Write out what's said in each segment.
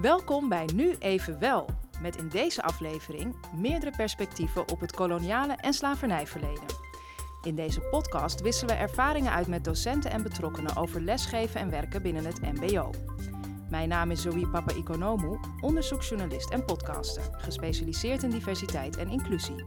Welkom bij Nu Even Wel, met in deze aflevering meerdere perspectieven op het koloniale en slavernijverleden. In deze podcast wisselen we ervaringen uit met docenten en betrokkenen over lesgeven en werken binnen het MBO. Mijn naam is Zoe Papa Economou, onderzoeksjournalist en podcaster, gespecialiseerd in diversiteit en inclusie.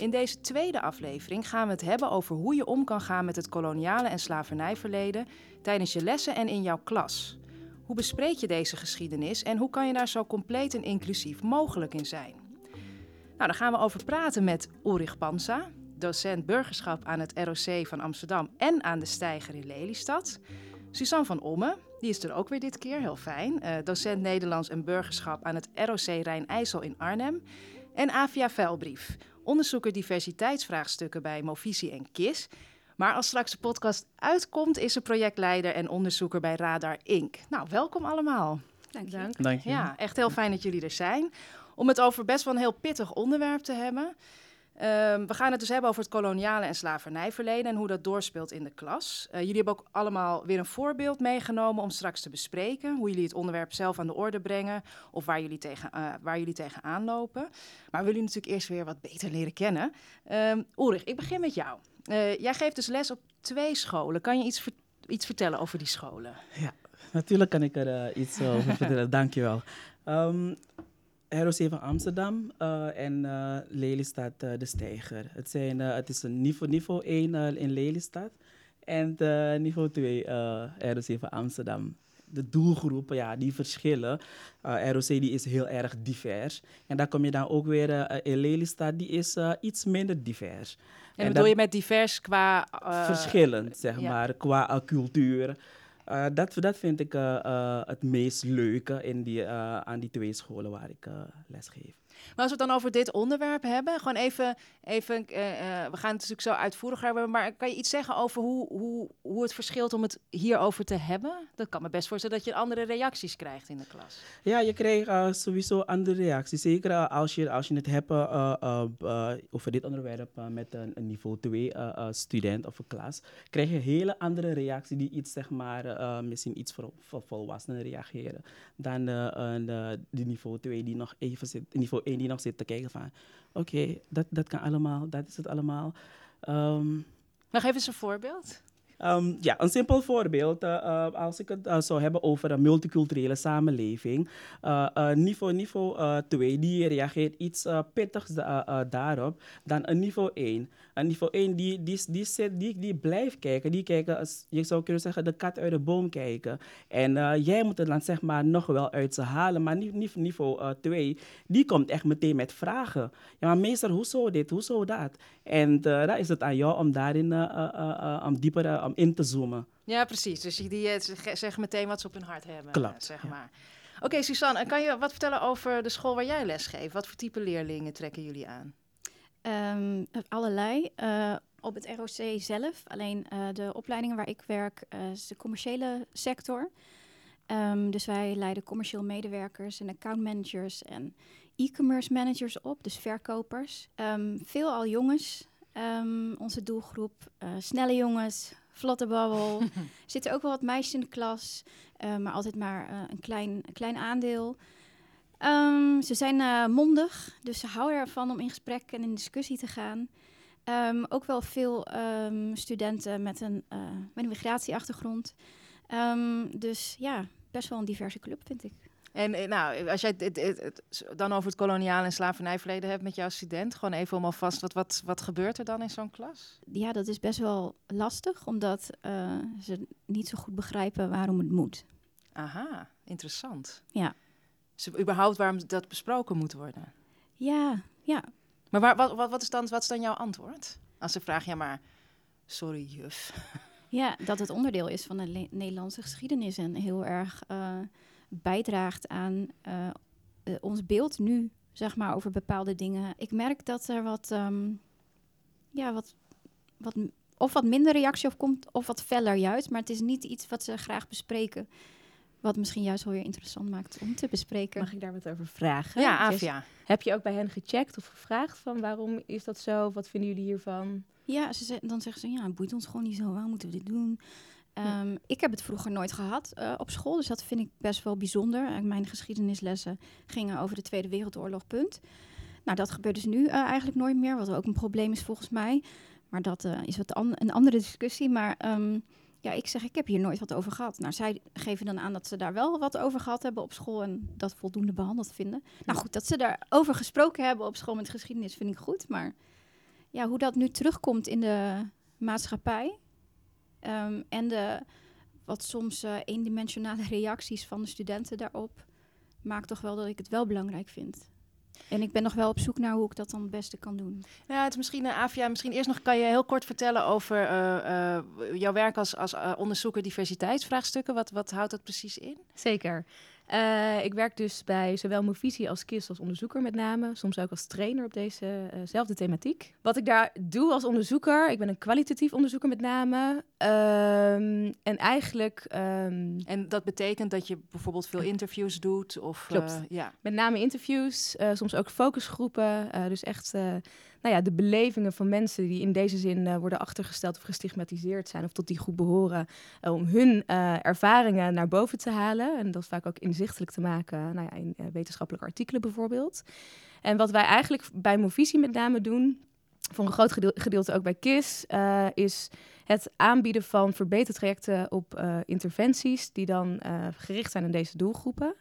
In deze tweede aflevering gaan we het hebben over hoe je om kan gaan met het koloniale en slavernijverleden tijdens je lessen en in jouw klas. Hoe bespreek je deze geschiedenis en hoe kan je daar zo compleet en inclusief mogelijk in zijn? Nou, daar gaan we over praten met Ulrich Pansa, docent burgerschap aan het ROC van Amsterdam en aan de Steiger in Lelystad. Suzanne van Omme, die is er ook weer dit keer, heel fijn. Uh, docent Nederlands en burgerschap aan het ROC Rijn-IJssel in Arnhem. En Avia Vuilbrief, onderzoeker diversiteitsvraagstukken bij Movisie en KIS. Maar als straks de podcast uitkomt, is ze projectleider en onderzoeker bij Radar Inc. Nou, welkom allemaal. Dank je. Dank je. Ja, echt heel fijn dat jullie er zijn. Om het over best wel een heel pittig onderwerp te hebben. Um, we gaan het dus hebben over het koloniale en slavernijverleden en hoe dat doorspeelt in de klas. Uh, jullie hebben ook allemaal weer een voorbeeld meegenomen om straks te bespreken. Hoe jullie het onderwerp zelf aan de orde brengen of waar jullie, tegen, uh, waar jullie tegenaan lopen. Maar we willen natuurlijk eerst weer wat beter leren kennen. Um, Ulrich, ik begin met jou. Uh, jij geeft dus les op twee scholen. Kan je iets, ver iets vertellen over die scholen? Ja, natuurlijk kan ik er iets over vertellen. Dankjewel. Um, ROC van Amsterdam uh, en uh, Lelystad uh, de Steiger. Het, zijn, het is een niveau, niveau 1 in Lelystad en niveau 2 ROC van Amsterdam. De doelgroepen, ja, die verschillen. ROC die is heel erg divers. En daar kom je dan ook weer in Lelystad, die is iets minder divers. En, en bedoel je met divers qua... verschillend, zeg ja. maar, qua cultuur. Uh, dat, dat vind ik uh, uh, het meest leuke in die, aan die twee scholen waar ik les geef. Maar als we het dan over dit onderwerp hebben, gewoon even, even we gaan het natuurlijk zo uitvoeriger hebben, maar kan je iets zeggen over hoe, hoe, hoe het verschilt om het hierover te hebben? Dat kan me best voorstellen dat je andere reacties krijgt in de klas. Ja, je krijgt sowieso andere reacties. Zeker als, je, als je het hebt over dit onderwerp met een, niveau 2 student of een klas, krijg je hele andere reacties die iets, zeg maar, misschien iets voor, volwassenen reageren dan de, de, niveau 2 die nog even zit, niveau 1 die nog zit te kijken van oké, dat, dat kan allemaal, dat is het allemaal. Um, nog even een voorbeeld. Um, ja, een simpel voorbeeld. Uh, uh, als ik het uh, zou hebben over een multiculturele samenleving. niveau niveau 2 die reageert iets pittigs daarop dan een niveau 1. Een niveau 1 die, die, die, die, blijft kijken. Die kijken, als, je zou kunnen zeggen, de kat uit de boom kijken. En jij moet het dan zeg maar nog wel uit ze halen. Maar niveau 2, die komt echt meteen met vragen. Ja, maar meester, hoe zou dit? Hoe zou dat? En dan is het aan jou om daarin om dieper om in te zoomen. Ja, precies. Dus die, die zeggen meteen wat ze op hun hart hebben. Klopt. Zeg maar. Oké, okay, Suzanne, kan je wat vertellen over de school waar jij les geeft? Wat voor type leerlingen trekken jullie aan? Um, allerlei. Uh, op het ROC zelf, alleen uh, de opleidingen waar ik werk, uh, is de commerciële sector. Um, dus wij leiden commercieel medewerkers en account managers en e-commerce managers op, dus verkopers. Um, veel al jongens, Um, onze doelgroep. Uh, snelle jongens, vlotte babbel. er zitten ook wel wat meisjes in de klas, uh, maar altijd maar uh, een, klein, een klein aandeel. Um, ze zijn mondig, dus ze houden ervan om in gesprek en in discussie te gaan. Um, ook wel veel studenten met een, met een migratieachtergrond. dus ja, best wel een diverse club, vind ik. En nou, als jij het, het, het, dan over het koloniale en slavernijverleden hebt met jouw student, gewoon even om alvast, wat, wat, wat gebeurt er dan in zo'n klas? Ja, dat is best wel lastig, omdat uh, ze niet zo goed begrijpen waarom het moet. Aha, interessant. Ja. Dus überhaupt waarom dat besproken moet worden? Ja, ja. Maar waar, wat, wat, is dan, wat is dan jouw antwoord? Als ze vragen, ja maar, sorry juf. Ja, dat het onderdeel is van de Nederlandse geschiedenis en heel erg... Uh, bijdraagt aan uh, uh, ons beeld nu, zeg maar, over bepaalde dingen. Ik merk dat er wat, um, ja, wat, wat, of wat minder reactie op komt, of wat feller juist. Maar het is niet iets wat ze graag bespreken. Wat misschien juist wel weer interessant maakt om te bespreken. Mag ik daar wat over vragen? Ja. Dus, heb je ook bij hen gecheckt of gevraagd van waarom is dat zo? Wat vinden jullie hiervan? Ja, ze, dan zeggen ze, ja, het boeit ons gewoon niet zo. Waarom moeten we dit doen? Ehm, Ik heb het vroeger nooit gehad eh, op school, dus dat vind ik best wel bijzonder. Mijn geschiedenislessen gingen over de Tweede Wereldoorlog, punt. Nou, dat gebeurt dus nu eh, eigenlijk nooit meer, wat ook een probleem is volgens mij. Maar dat eh, is wat an- een andere discussie. Maar ehm, ja, ik zeg, ik heb hier nooit wat over gehad. Nou, zij geven dan aan dat ze daar wel wat over gehad hebben op school en dat voldoende behandeld vinden. Nou goed, dat ze daarover gesproken hebben op school met geschiedenis vind ik goed. Maar ja, hoe dat nu terugkomt in de maatschappij ehm, en de wat soms eh, eendimensionale reacties van de studenten daarop, maakt toch wel dat ik het wel belangrijk vind. En ik ben nog wel op zoek naar hoe ik dat dan het beste kan doen. Ja, het is misschien, uh, Avia, misschien eerst nog kan je heel kort vertellen over uh, uh, jouw werk als, als onderzoeker diversiteitsvraagstukken. Wat, wat houdt dat precies in? Zeker. Uh, ik werk dus bij zowel Movisie als KIS als onderzoeker met name. Soms ook als trainer op dezezelfde uh thematiek. Wat ik daar doe als onderzoeker, ik ben een kwalitatief onderzoeker met name. Um, en eigenlijk... Um, en dat betekent dat je bijvoorbeeld veel interviews doet? Of, Klopt. Uh, ja. Met name interviews, soms ook focusgroepen. Dus echt nou ja, de belevingen van mensen die in deze zin worden achtergesteld of gestigmatiseerd zijn. Of tot die groep behoren. om hun ervaringen naar boven te halen. En dat vaak ook inzichtelijk te maken nou ja, in wetenschappelijke artikelen bijvoorbeeld. En wat wij eigenlijk bij Movisie met name doen voor een groot gedeelte ook bij KIS, is het aanbieden van verbetertrajecten op interventies die dan gericht zijn aan deze doelgroepen.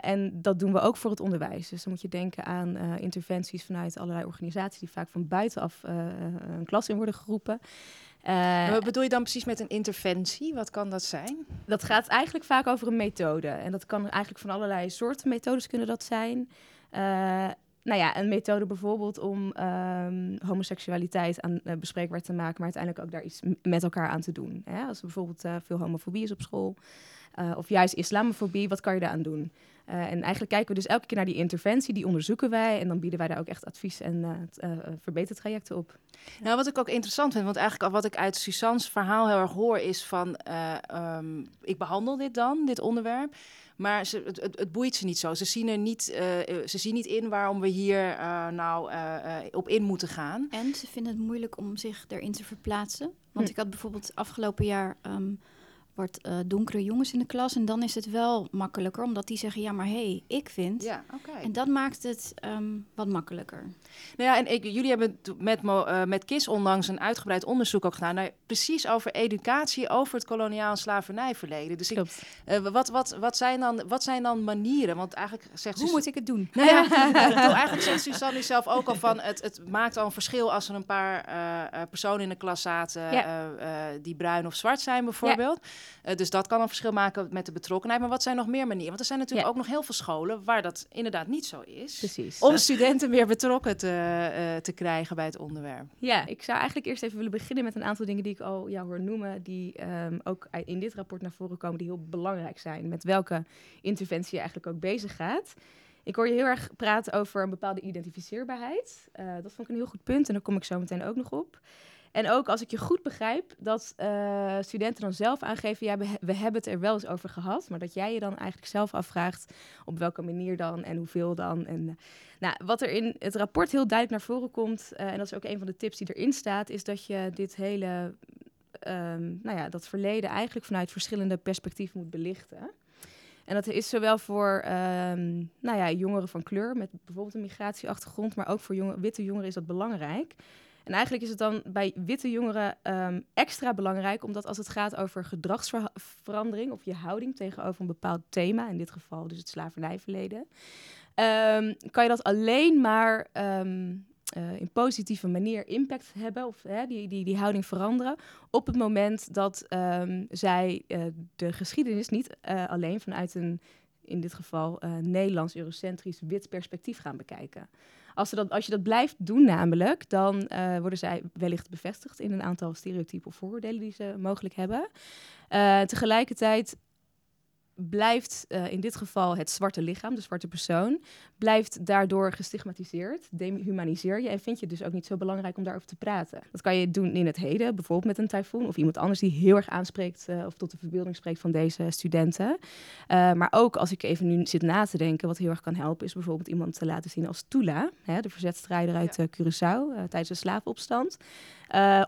En dat doen we ook voor het onderwijs. Dus dan moet je denken aan interventies vanuit allerlei organisaties die vaak van buitenaf een klas in worden geroepen. Uh, wat bedoel je dan precies met een interventie? Wat kan dat zijn? Dat gaat eigenlijk vaak over een methode. En dat kan eigenlijk van allerlei soorten methodes kunnen dat zijn. Uh, nou ja, een methode bijvoorbeeld om um, homoseksualiteit aan, uh, bespreekbaar te maken, maar uiteindelijk ook daar iets met elkaar aan te doen. Hè? Als er bijvoorbeeld veel homofobie is op school, uh, of juist islamofobie, wat kan je daaraan doen? en eigenlijk kijken we dus elke keer naar die interventie, die onderzoeken wij en dan bieden wij daar ook echt advies en verbetertrajecten op. Nou, wat ik ook interessant vind, want eigenlijk wat ik uit Suzanne's verhaal heel erg hoor is van, um, ik behandel dit dan, dit onderwerp. Maar ze, het, het, het, boeit ze niet zo. Ze zien er niet, uh, ze zien niet in waarom we hier uh, nou uh, op in moeten gaan. En ze vinden het moeilijk om zich erin te verplaatsen. Want hm. ik had bijvoorbeeld afgelopen jaar um, wat donkere jongens in de klas. En dan is het wel makkelijker, omdat die zeggen: ja, maar hé, hey, ik vind. Ja, okay. En dat maakt het um, wat makkelijker. Nou ja, en ik, jullie hebben met, uh, met KIS onlangs een uitgebreid onderzoek ook gedaan. Nou, precies over educatie, over het koloniaal slavernijverleden. Dus ik, uh, wat, wat, wat, zijn dan, wat zijn dan manieren? Want eigenlijk zegt Hoe moet ik het doen? Nou ja, eigenlijk zegt Suzanne zelf ook al van... Het, het maakt al een verschil als er een paar uh, personen in de klas zaten... Ja. die bruin of zwart zijn bijvoorbeeld. Ja. Dus dat kan een verschil maken met de betrokkenheid. Maar wat zijn nog meer manieren? Want er zijn natuurlijk ja. ook nog heel veel scholen... waar dat inderdaad niet zo is. Precies. Om studenten meer betrokken te, uh, te krijgen bij het onderwerp. Ja, ik zou eigenlijk eerst even willen beginnen met een aantal dingen die ik al jou hoor noemen, die um, ook in dit rapport naar voren komen, die heel belangrijk zijn. Met welke interventie je eigenlijk ook bezig gaat. Ik hoor je heel erg praten over een bepaalde identificeerbaarheid. Uh, dat vond ik een heel goed punt en daar kom ik zo meteen ook nog op. En ook als ik je goed begrijp, dat uh, studenten dan zelf aangeven, ja, we, hebben het er wel eens over gehad, maar dat jij je dan eigenlijk zelf afvraagt op welke manier dan en hoeveel dan. En uh, nou, wat er in het rapport heel duidelijk naar voren komt, uh, en dat is ook een van de tips die erin staat, is dat je dit hele, um, nou ja, dat verleden eigenlijk vanuit verschillende perspectieven moet belichten. En dat is zowel voor um, nou ja, jongeren van kleur met bijvoorbeeld een migratieachtergrond, maar ook voor witte jongeren is dat belangrijk. En eigenlijk is het dan bij witte jongeren um, extra belangrijk, omdat als het gaat over gedragsverandering of je houding tegenover een bepaald thema, in dit geval dus het slavernijverleden, um, kan je dat alleen maar um, uh, in positieve manier impact hebben of hè, die, die, die houding veranderen op het moment dat zij uh, de geschiedenis niet uh, alleen vanuit een in dit geval Nederlands, eurocentrisch, wit perspectief gaan bekijken. Als, dat, als je dat blijft doen namelijk, dan uh, worden zij wellicht bevestigd in een aantal stereotypen of vooroordelen die ze mogelijk hebben. Uh, tegelijkertijd blijft uh, in dit geval het zwarte lichaam, de zwarte persoon, blijft daardoor gestigmatiseerd, dehumaniseer je en vind je het dus ook niet zo belangrijk om daarover te praten. Dat kan je doen in het heden, bijvoorbeeld met een tyfoon of iemand anders die heel erg aanspreekt uh, of tot de verbeelding spreekt van deze studenten. Uh, maar ook als ik even nu zit na te denken, wat heel erg kan helpen, is bijvoorbeeld iemand te laten zien als Tula, hè, de verzetstrijder uit ja. Curaçao tijdens de slavenopstand.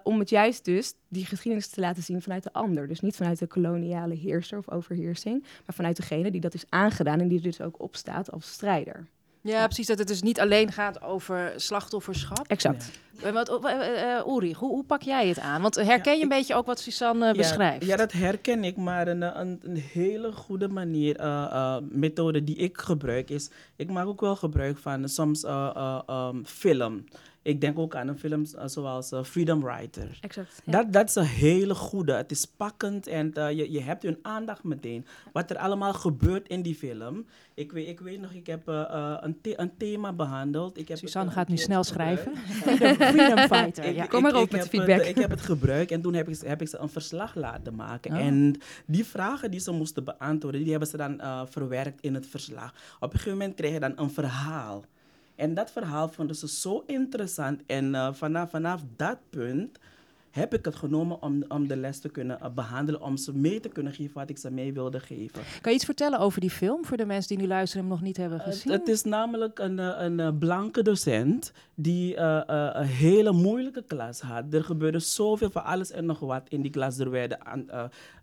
Om het juist dus die geschiedenis te laten zien vanuit de ander. Dus niet vanuit de koloniale heerser of overheersing, maar vanuit degene die dat is aangedaan en die dus ook opstaat als strijder. Ja, precies. Dat het dus niet alleen gaat over slachtofferschap. Exact. Ja. Wat, uh, uh, Uri, hoe, hoe, pak jij het aan? Want herken je ja, een beetje ook wat Suzanne ja, beschrijft? Ja, dat herken ik. Maar een, een, een hele goede manier, uh, methode die ik gebruik is... Ik maak ook wel gebruik van soms um, film ik denk ook aan een film zoals uh, Freedom Writer. Exact. Ja. Dat, dat is een hele goede. Het is pakkend en uh, je, je hebt hun aandacht meteen. Wat er allemaal gebeurt in die film. Ik weet, ik weet nog, ik heb uh, een, the een, thema behandeld. Ik heb Suzanne gaat nu snel schrijven. Freedom, Fighter. Ik, ja. Kom maar op met feedback. Het, ik heb het gebruikt en toen heb ik, heb ik ze een verslag laten maken. Oh. En die vragen die ze moesten beantwoorden, die hebben ze dan verwerkt in het verslag. Op een gegeven moment kreeg je dan een verhaal. En dat verhaal vonden ze zo interessant. En uh, vanaf, vanaf dat punt heb ik het genomen om, om de les te kunnen uh, behandelen, om ze mee te kunnen geven wat ik ze mee wilde geven. Kan je iets vertellen over die film, voor de mensen die nu luisteren en hem nog niet hebben gezien? Uh, het is namelijk een, een, een blanke docent die uh, een hele moeilijke klas had. Er gebeurde zoveel van alles en nog wat in die klas. Er werden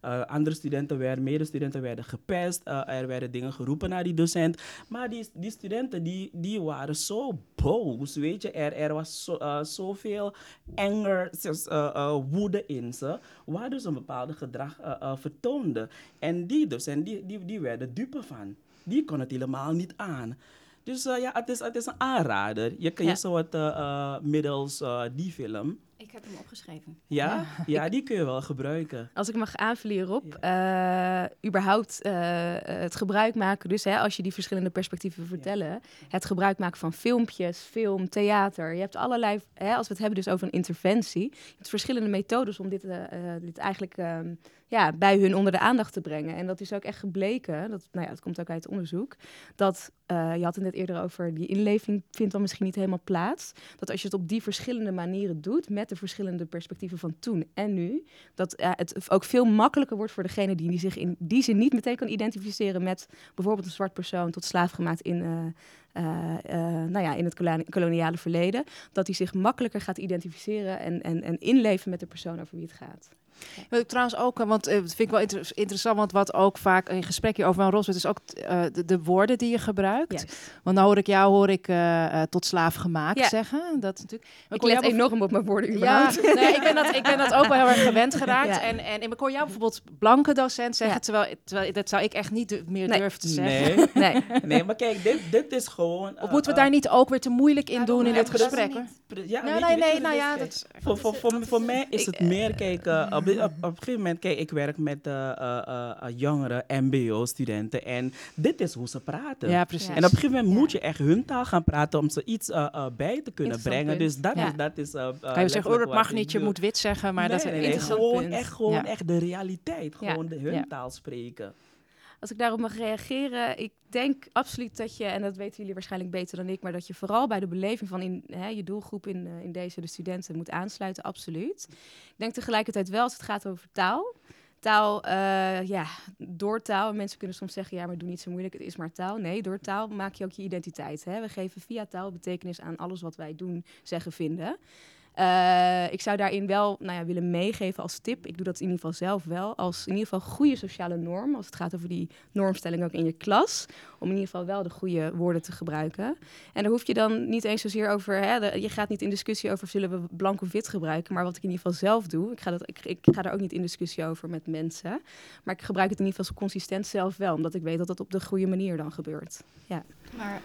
an, andere studenten, werden, medestudenten werden gepest, er werden dingen geroepen naar die docent. Maar die, die studenten die, die waren zo boos, weet je. Er, er was zo, zoveel anger, uh, woede in ze, waardoor ze een bepaalde gedrag uh, uh, vertoonden. En die docenten, die, die, die werden dupe van. Die kon het helemaal niet aan. Dus ja, het is, het is een aanrader. Je kan ja. je zo het middels die film ik heb hem opgeschreven. Ja? Ja, ja die kun je wel gebruiken. Als ik mag aanvullen hierop, ja. uh, überhaupt uh, het gebruik maken, dus hè, als je die verschillende perspectieven vertellen, ja. het gebruik maken van filmpjes, film, theater. Je hebt allerlei, hè, als we het hebben dus over een interventie, je hebt verschillende methodes om dit, uh, dit eigenlijk um, ja, bij hun onder de aandacht te brengen. En dat is ook echt gebleken, dat, nou ja, dat komt ook uit onderzoek, dat, uh, je had het net eerder over, die inleving vindt dan misschien niet helemaal plaats. Dat als je het op die verschillende manieren doet, met de verschillende perspectieven van toen en nu, dat uh, het ook veel makkelijker wordt voor degene die, die zich in die zin niet meteen kan identificeren met bijvoorbeeld een zwart persoon tot slaaf gemaakt in... Uh, nou ja, in het koloniale verleden, dat hij zich makkelijker gaat identificeren en, en, en inleven met de persoon over wie het gaat. Wat ik trouwens ook, want uh, dat vind ik wel inter interessant, want wat ook vaak in gesprek over van Roswell is ook uh, de, de, woorden die je gebruikt. Yes. Want nou hoor ik jou hoor ik uh, tot slaaf gemaakt ja. zeggen. Dat natuurlijk. Maar ik let enorm op mijn woorden überhaupt. Ja, nee, ik, ben dat, ik ben dat ook wel heel erg gewend geraakt. Ja. En, en ik hoor jou bijvoorbeeld blanke docent zeggen, terwijl, terwijl dat zou ik echt niet meer nee. durven te zeggen. Nee, nee. nee maar kijk, dit, dit is gewoon... of moeten we daar niet ook weer te moeilijk in doen in dit gesprek? Ja, nee, nee, nee, nou ja. Dat, voor, voor, voor, voor mij is het meer, kijk, op, op, op een gegeven moment, kijk, ik werk met uh, uh, uh, jongere MBO-studenten en dit is hoe ze praten. Ja, precies. En op een gegeven moment moet je echt hun taal gaan praten om ze iets bij te kunnen brengen. Dus dat is. Dat is kan je zeggen, oh, dat mag niet, je moet wit zeggen, maar nee, dat is nee, gewoon, punt. Echt, gewoon echt de realiteit, gewoon de, hun taal spreken. Als ik daarop mag reageren, ik denk absoluut dat je, en dat weten jullie waarschijnlijk beter dan ik, maar dat je vooral bij de beleving van in, hè, je doelgroep in, uh, in deze, de studenten, moet aansluiten, absoluut. Ik denk tegelijkertijd wel, als het gaat over taal, taal, uh, ja, door taal, mensen kunnen soms zeggen, ja, maar doe niet zo moeilijk, het is maar taal. Nee, door taal maak je ook je identiteit. Hè? We geven via taal betekenis aan alles wat wij doen, zeggen, vinden. Uh, ik zou daarin wel nou ja, willen meegeven als tip. Ik doe dat in ieder geval zelf wel. Als in ieder geval goede sociale norm. Als het gaat over die normstelling ook in je klas. Om in ieder geval wel de goede woorden te gebruiken. En daar hoef je dan niet eens zozeer over. Hè, je gaat niet in discussie over zullen we blank of wit gebruiken. Maar wat ik in ieder geval zelf doe. Ik ga, dat, ik, ik ga daar ook niet in discussie over met mensen. Maar ik gebruik het in ieder geval consistent zelf wel. Omdat ik weet dat dat op de goede manier dan gebeurt. Ja. Maar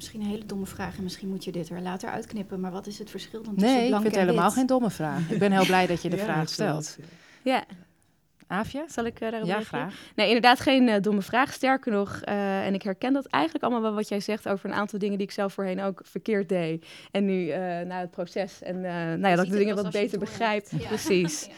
misschien een hele domme vraag en misschien moet je dit er later uitknippen. Maar wat is het verschil dan tussen nee, blank ik vind en het helemaal wit? geen domme vraag. Ik ben heel blij dat je de Ja, vraag stelt. Ja, Aafje? zal ik eh, daarop Ja, reageren? graag. Nee, inderdaad geen eh, domme vraag. Sterker nog, eh, en ik herken dat eigenlijk allemaal wel wat jij zegt over een aantal dingen die ik zelf voorheen ook verkeerd deed. En nu eh, na het proces en eh, nou ja, dat ik de dingen wat beter begrijp. Ja. Precies.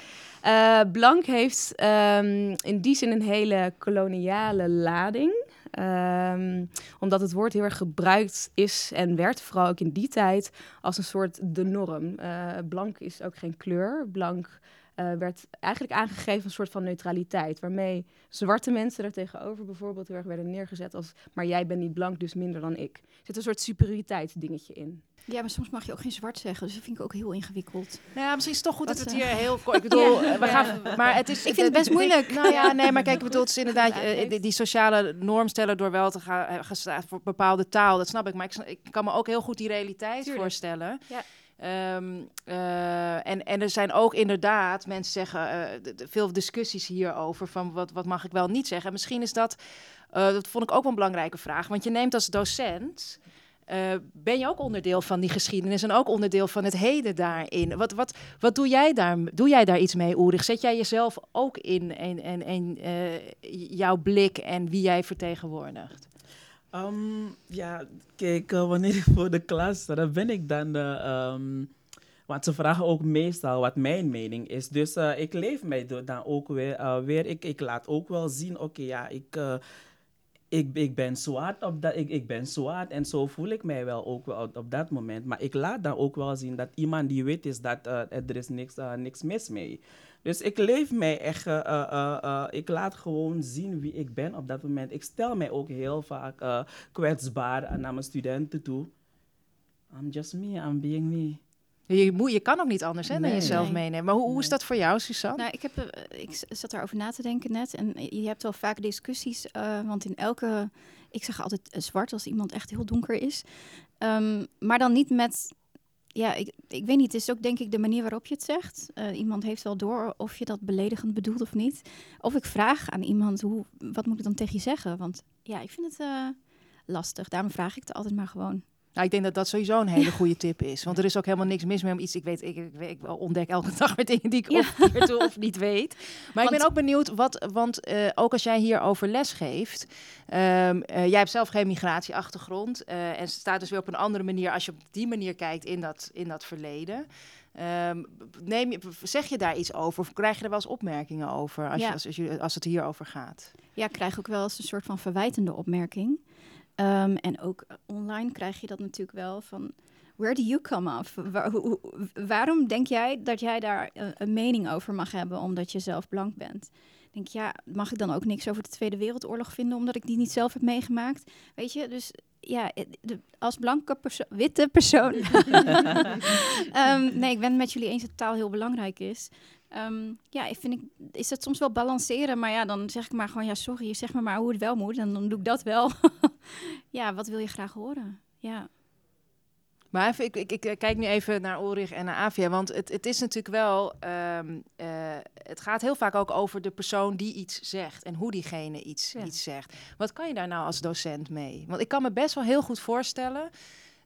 Eh, blank heeft ehm, in die zin een hele koloniale lading. Ehm, omdat het woord heel erg gebruikt is en werd, vooral ook in die tijd, als een soort de norm. Eh, blank is ook geen kleur. Blank eh, werd eigenlijk aangegeven een soort van neutraliteit. Waarmee zwarte mensen er tegenover bijvoorbeeld heel erg werden neergezet als... maar jij bent niet blank, dus minder dan ik. Er zit een soort superioriteitsdingetje in. Ja, maar soms mag je ook geen zwart zeggen. Dus dat vind ik ook heel ingewikkeld. Nou ja, misschien is het toch goed dat, Dat, het hier heel kort... Ik bedoel, Ja. eh, we gaan... Maar het is... Ik vind het best moeilijk. Nou ja, nee, maar kijk, ik bedoel, het is inderdaad... Eh, die, die sociale norm stellen door wel te gaan... gestaan voor bepaalde taal, dat snap ik. Maar ik, kan me ook heel goed die realiteit Tuurlijk. voorstellen. Ja. Ehm, eh, en, en er zijn ook inderdaad, mensen zeggen, eh, veel discussies hierover van wat, wat mag ik wel niet zeggen. En misschien is dat, eh, dat vond ik ook een belangrijke vraag, want je neemt als docent, ben je ook onderdeel van die geschiedenis en ook onderdeel van het heden daarin. Wat, wat, wat doe jij daar? Doe jij daar iets mee, Ulrich? Zet jij jezelf ook in en, en, en jouw blik en wie jij vertegenwoordigt? Ehm, ja, kijk, eh, wanneer ik voor de klas dan ben ik dan... eh, ehm, want ze vragen ook meestal wat mijn mening is. Dus eh, ik leef mij dan ook weer. eh, weer ik, ik laat ook wel zien, oké, ja, ik, ik, ik ben zwart op dat, ik, ik ben zwart en zo voel ik mij wel ook wel op, dat moment. Maar ik laat dan ook wel zien dat iemand die weet is dat er is niks, niks mis mee. Dus ik leef mij echt, eh, eh, eh, ik laat gewoon zien wie ik ben op dat moment. Ik stel mij ook heel vaak eh, kwetsbaar aan naar mijn studenten toe. I'm just me, I'm being me. Je, moet, je kan ook niet anders hè, dan jezelf Nee. meenemen. Maar hoe, hoe is dat voor jou, Suzanne? Nou, ik, heb, ik zat daarover na te denken net. En je hebt wel vaak discussies. eh, want in elke. Ik zeg altijd zwart als iemand echt heel donker is. Ehm, maar dan niet met. Ja, ik, ik weet niet. Het is ook denk ik de manier waarop je het zegt. Eh, iemand heeft wel door of je dat beledigend bedoelt of niet. Of ik vraag aan iemand: hoe, wat moet ik dan tegen je zeggen? Want ja, ik vind het eh, lastig. Daarom vraag ik het altijd maar gewoon. Nou, ik denk dat dat sowieso een hele goede tip is. Want er is ook helemaal niks mis mee om iets... Ik weet, ik, ik, ik ontdek elke dag weer dingen die ik Ja. of niet weet. Maar ik ben ook benieuwd, wat, want eh, ook als jij hierover les geeft... eh, jij hebt zelf geen migratieachtergrond. eh, en staat dus weer op een andere manier... als je op die manier kijkt in dat, in dat verleden... Ehm, neem je, zeg je daar iets over? Of krijg je er wel eens opmerkingen over als, je, als, als, je, als het hierover gaat? Ja, ik krijg ook wel eens een soort van verwijtende opmerking. Ehm, en ook eh, online krijg je dat natuurlijk wel van... Where do you come off? Waar- hoe- hoe- waarom denk jij dat jij daar eh, een mening over mag hebben omdat je zelf blank bent? Ik denk, ja, mag ik dan ook niks over de Tweede Wereldoorlog vinden omdat ik die niet zelf heb meegemaakt? Weet je, dus ja, eh, de- als blanke perso witte persoon. Ehm, nee, ik ben het met jullie eens dat taal heel belangrijk is. Ehm, ja, ik vind ik, is het soms wel balanceren, maar ja, dan zeg ik maar gewoon, ja, sorry, zeg me maar hoe het wel moet en dan doe ik dat wel. ja, wat wil je graag horen? Ja. Maar even, ik, ik, ik kijk nu even naar Ulrich en naar Avia, want het, het is natuurlijk wel, ehm, eh, het gaat heel vaak ook over de persoon die iets zegt en hoe diegene iets, Ja. iets zegt. Wat kan je daar nou als docent mee? Want ik kan me best wel heel goed voorstellen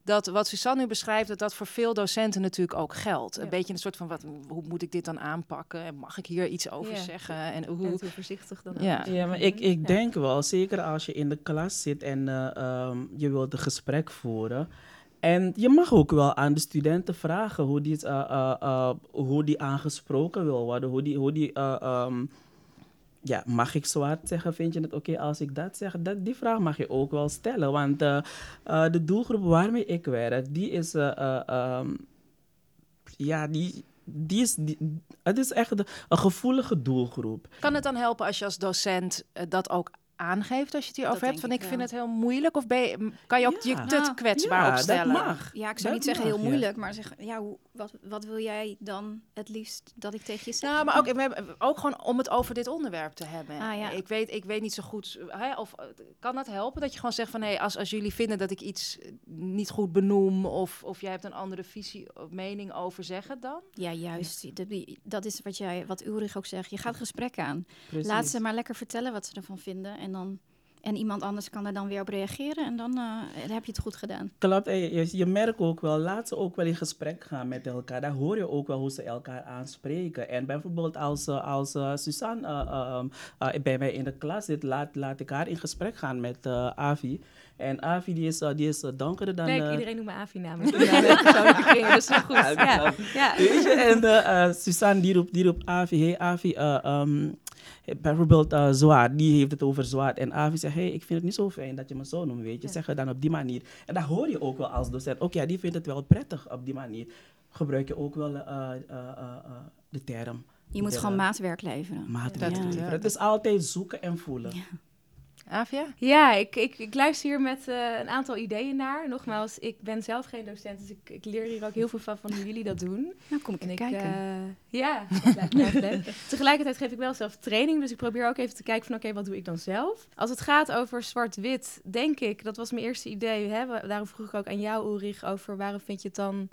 dat wat Suzanne nu beschrijft, dat dat voor veel docenten natuurlijk ook geldt. Een Ja. beetje een soort van, wat, hoe moet ik dit dan aanpakken? En mag ik hier iets over Ja. zeggen? En En hoe... hoe voorzichtig dan ook. Ja. Ja, maar ik, ik Ja. denk wel, zeker als je in de klas zit en eh, ehm, je wilt een gesprek voeren. En je mag ook wel aan de studenten vragen hoe die, het, eh, eh, eh, hoe die aangesproken wil worden. Hoe die, hoe die eh, ehm, ja, mag ik zwart zeggen? Vind je het oké als ik dat zeg? Dat, die vraag mag je ook wel stellen. Want eh, eh, de doelgroep waarmee ik werk, die is... eh, eh, ehm, ja, die, die is... Het is echt een gevoelige doelgroep. Kan het dan helpen als je als docent dat ook aangeeft als je het hierover hebt? Van ik ik vind het heel moeilijk of ben je, kan je ook Ja. je te Nou, kwetsbaar ja, opstellen? dat mag. Ja, ik zou Dat niet zeggen mag, heel ja. moeilijk, maar zeg, ja, hoe, wat, wat wil jij dan het liefst dat ik tegen je zeg? Nou, maar ook, we hebben- ook gewoon om het over dit onderwerp te hebben. Ah, ja. ik, weet, ik weet niet zo goed, hè, of eh, kan dat helpen? Dat je gewoon zegt van, hé, als, als jullie vinden dat ik iets eh, niet goed benoem... of, of jij hebt een andere visie of mening over, zeg het dan. Ja, juist. Dat, dat is wat, jij, wat Ulrich ook zegt. Je gaat gesprek aan. Precies. Laat ze maar lekker vertellen wat ze ervan vinden. En, dan, en iemand anders kan er dan weer op reageren. En dan, eh, heb je het goed gedaan. Klopt, en je, je merkt ook wel, laat ze ook wel in gesprek gaan met elkaar. Daar hoor je ook wel hoe ze elkaar aanspreken. En bijvoorbeeld als, eh, als eh, Suzanne eh, eh, bij mij in de klas zit, laat, laat ik haar in gesprek gaan met eh, Avi. En Avi die is, eh, die is eh, donkerder dan... Nee, eh, iedereen noemt me Avi namelijk. Ja, de persoonlijke kringen, dus heel goed. Ja, ja. Je, en Suzanne die roept, die roept Avi, hey Avi, eh, ehm, bijvoorbeeld eh Zwaar, die heeft het over Zwaar. En Avi zegt, hey, ik vind het niet zo fijn dat je me zo noemt, weet je. Ja. Zeg het dan op die manier. En dat hoor je ook wel als docent. Ook ja, die vindt het wel prettig op die manier. Gebruik je ook wel eh, eh, eh, eh, de term Je moet Ja. gewoon maatwerk leveren. Maatwerk Ja. leveren. Het is altijd zoeken en voelen. Ja. Avia? Ja, ik, ik, ik luister hier met eh, een aantal ideeën naar. Nogmaals, ik ben zelf geen docent, dus ik, ik leer hier ook heel veel van, van hoe jullie dat doen. Nou, kom ik En even ik, kijken. eh, ja, dat lijkt me echt leuk. Tegelijkertijd geef ik wel zelf training, dus ik probeer ook even te kijken van oké, wat doe ik dan zelf? Als het gaat over zwart-wit, denk ik, dat was mijn eerste idee, hè, daarom vroeg ik ook aan jou Ulrich over waarom vind je het dan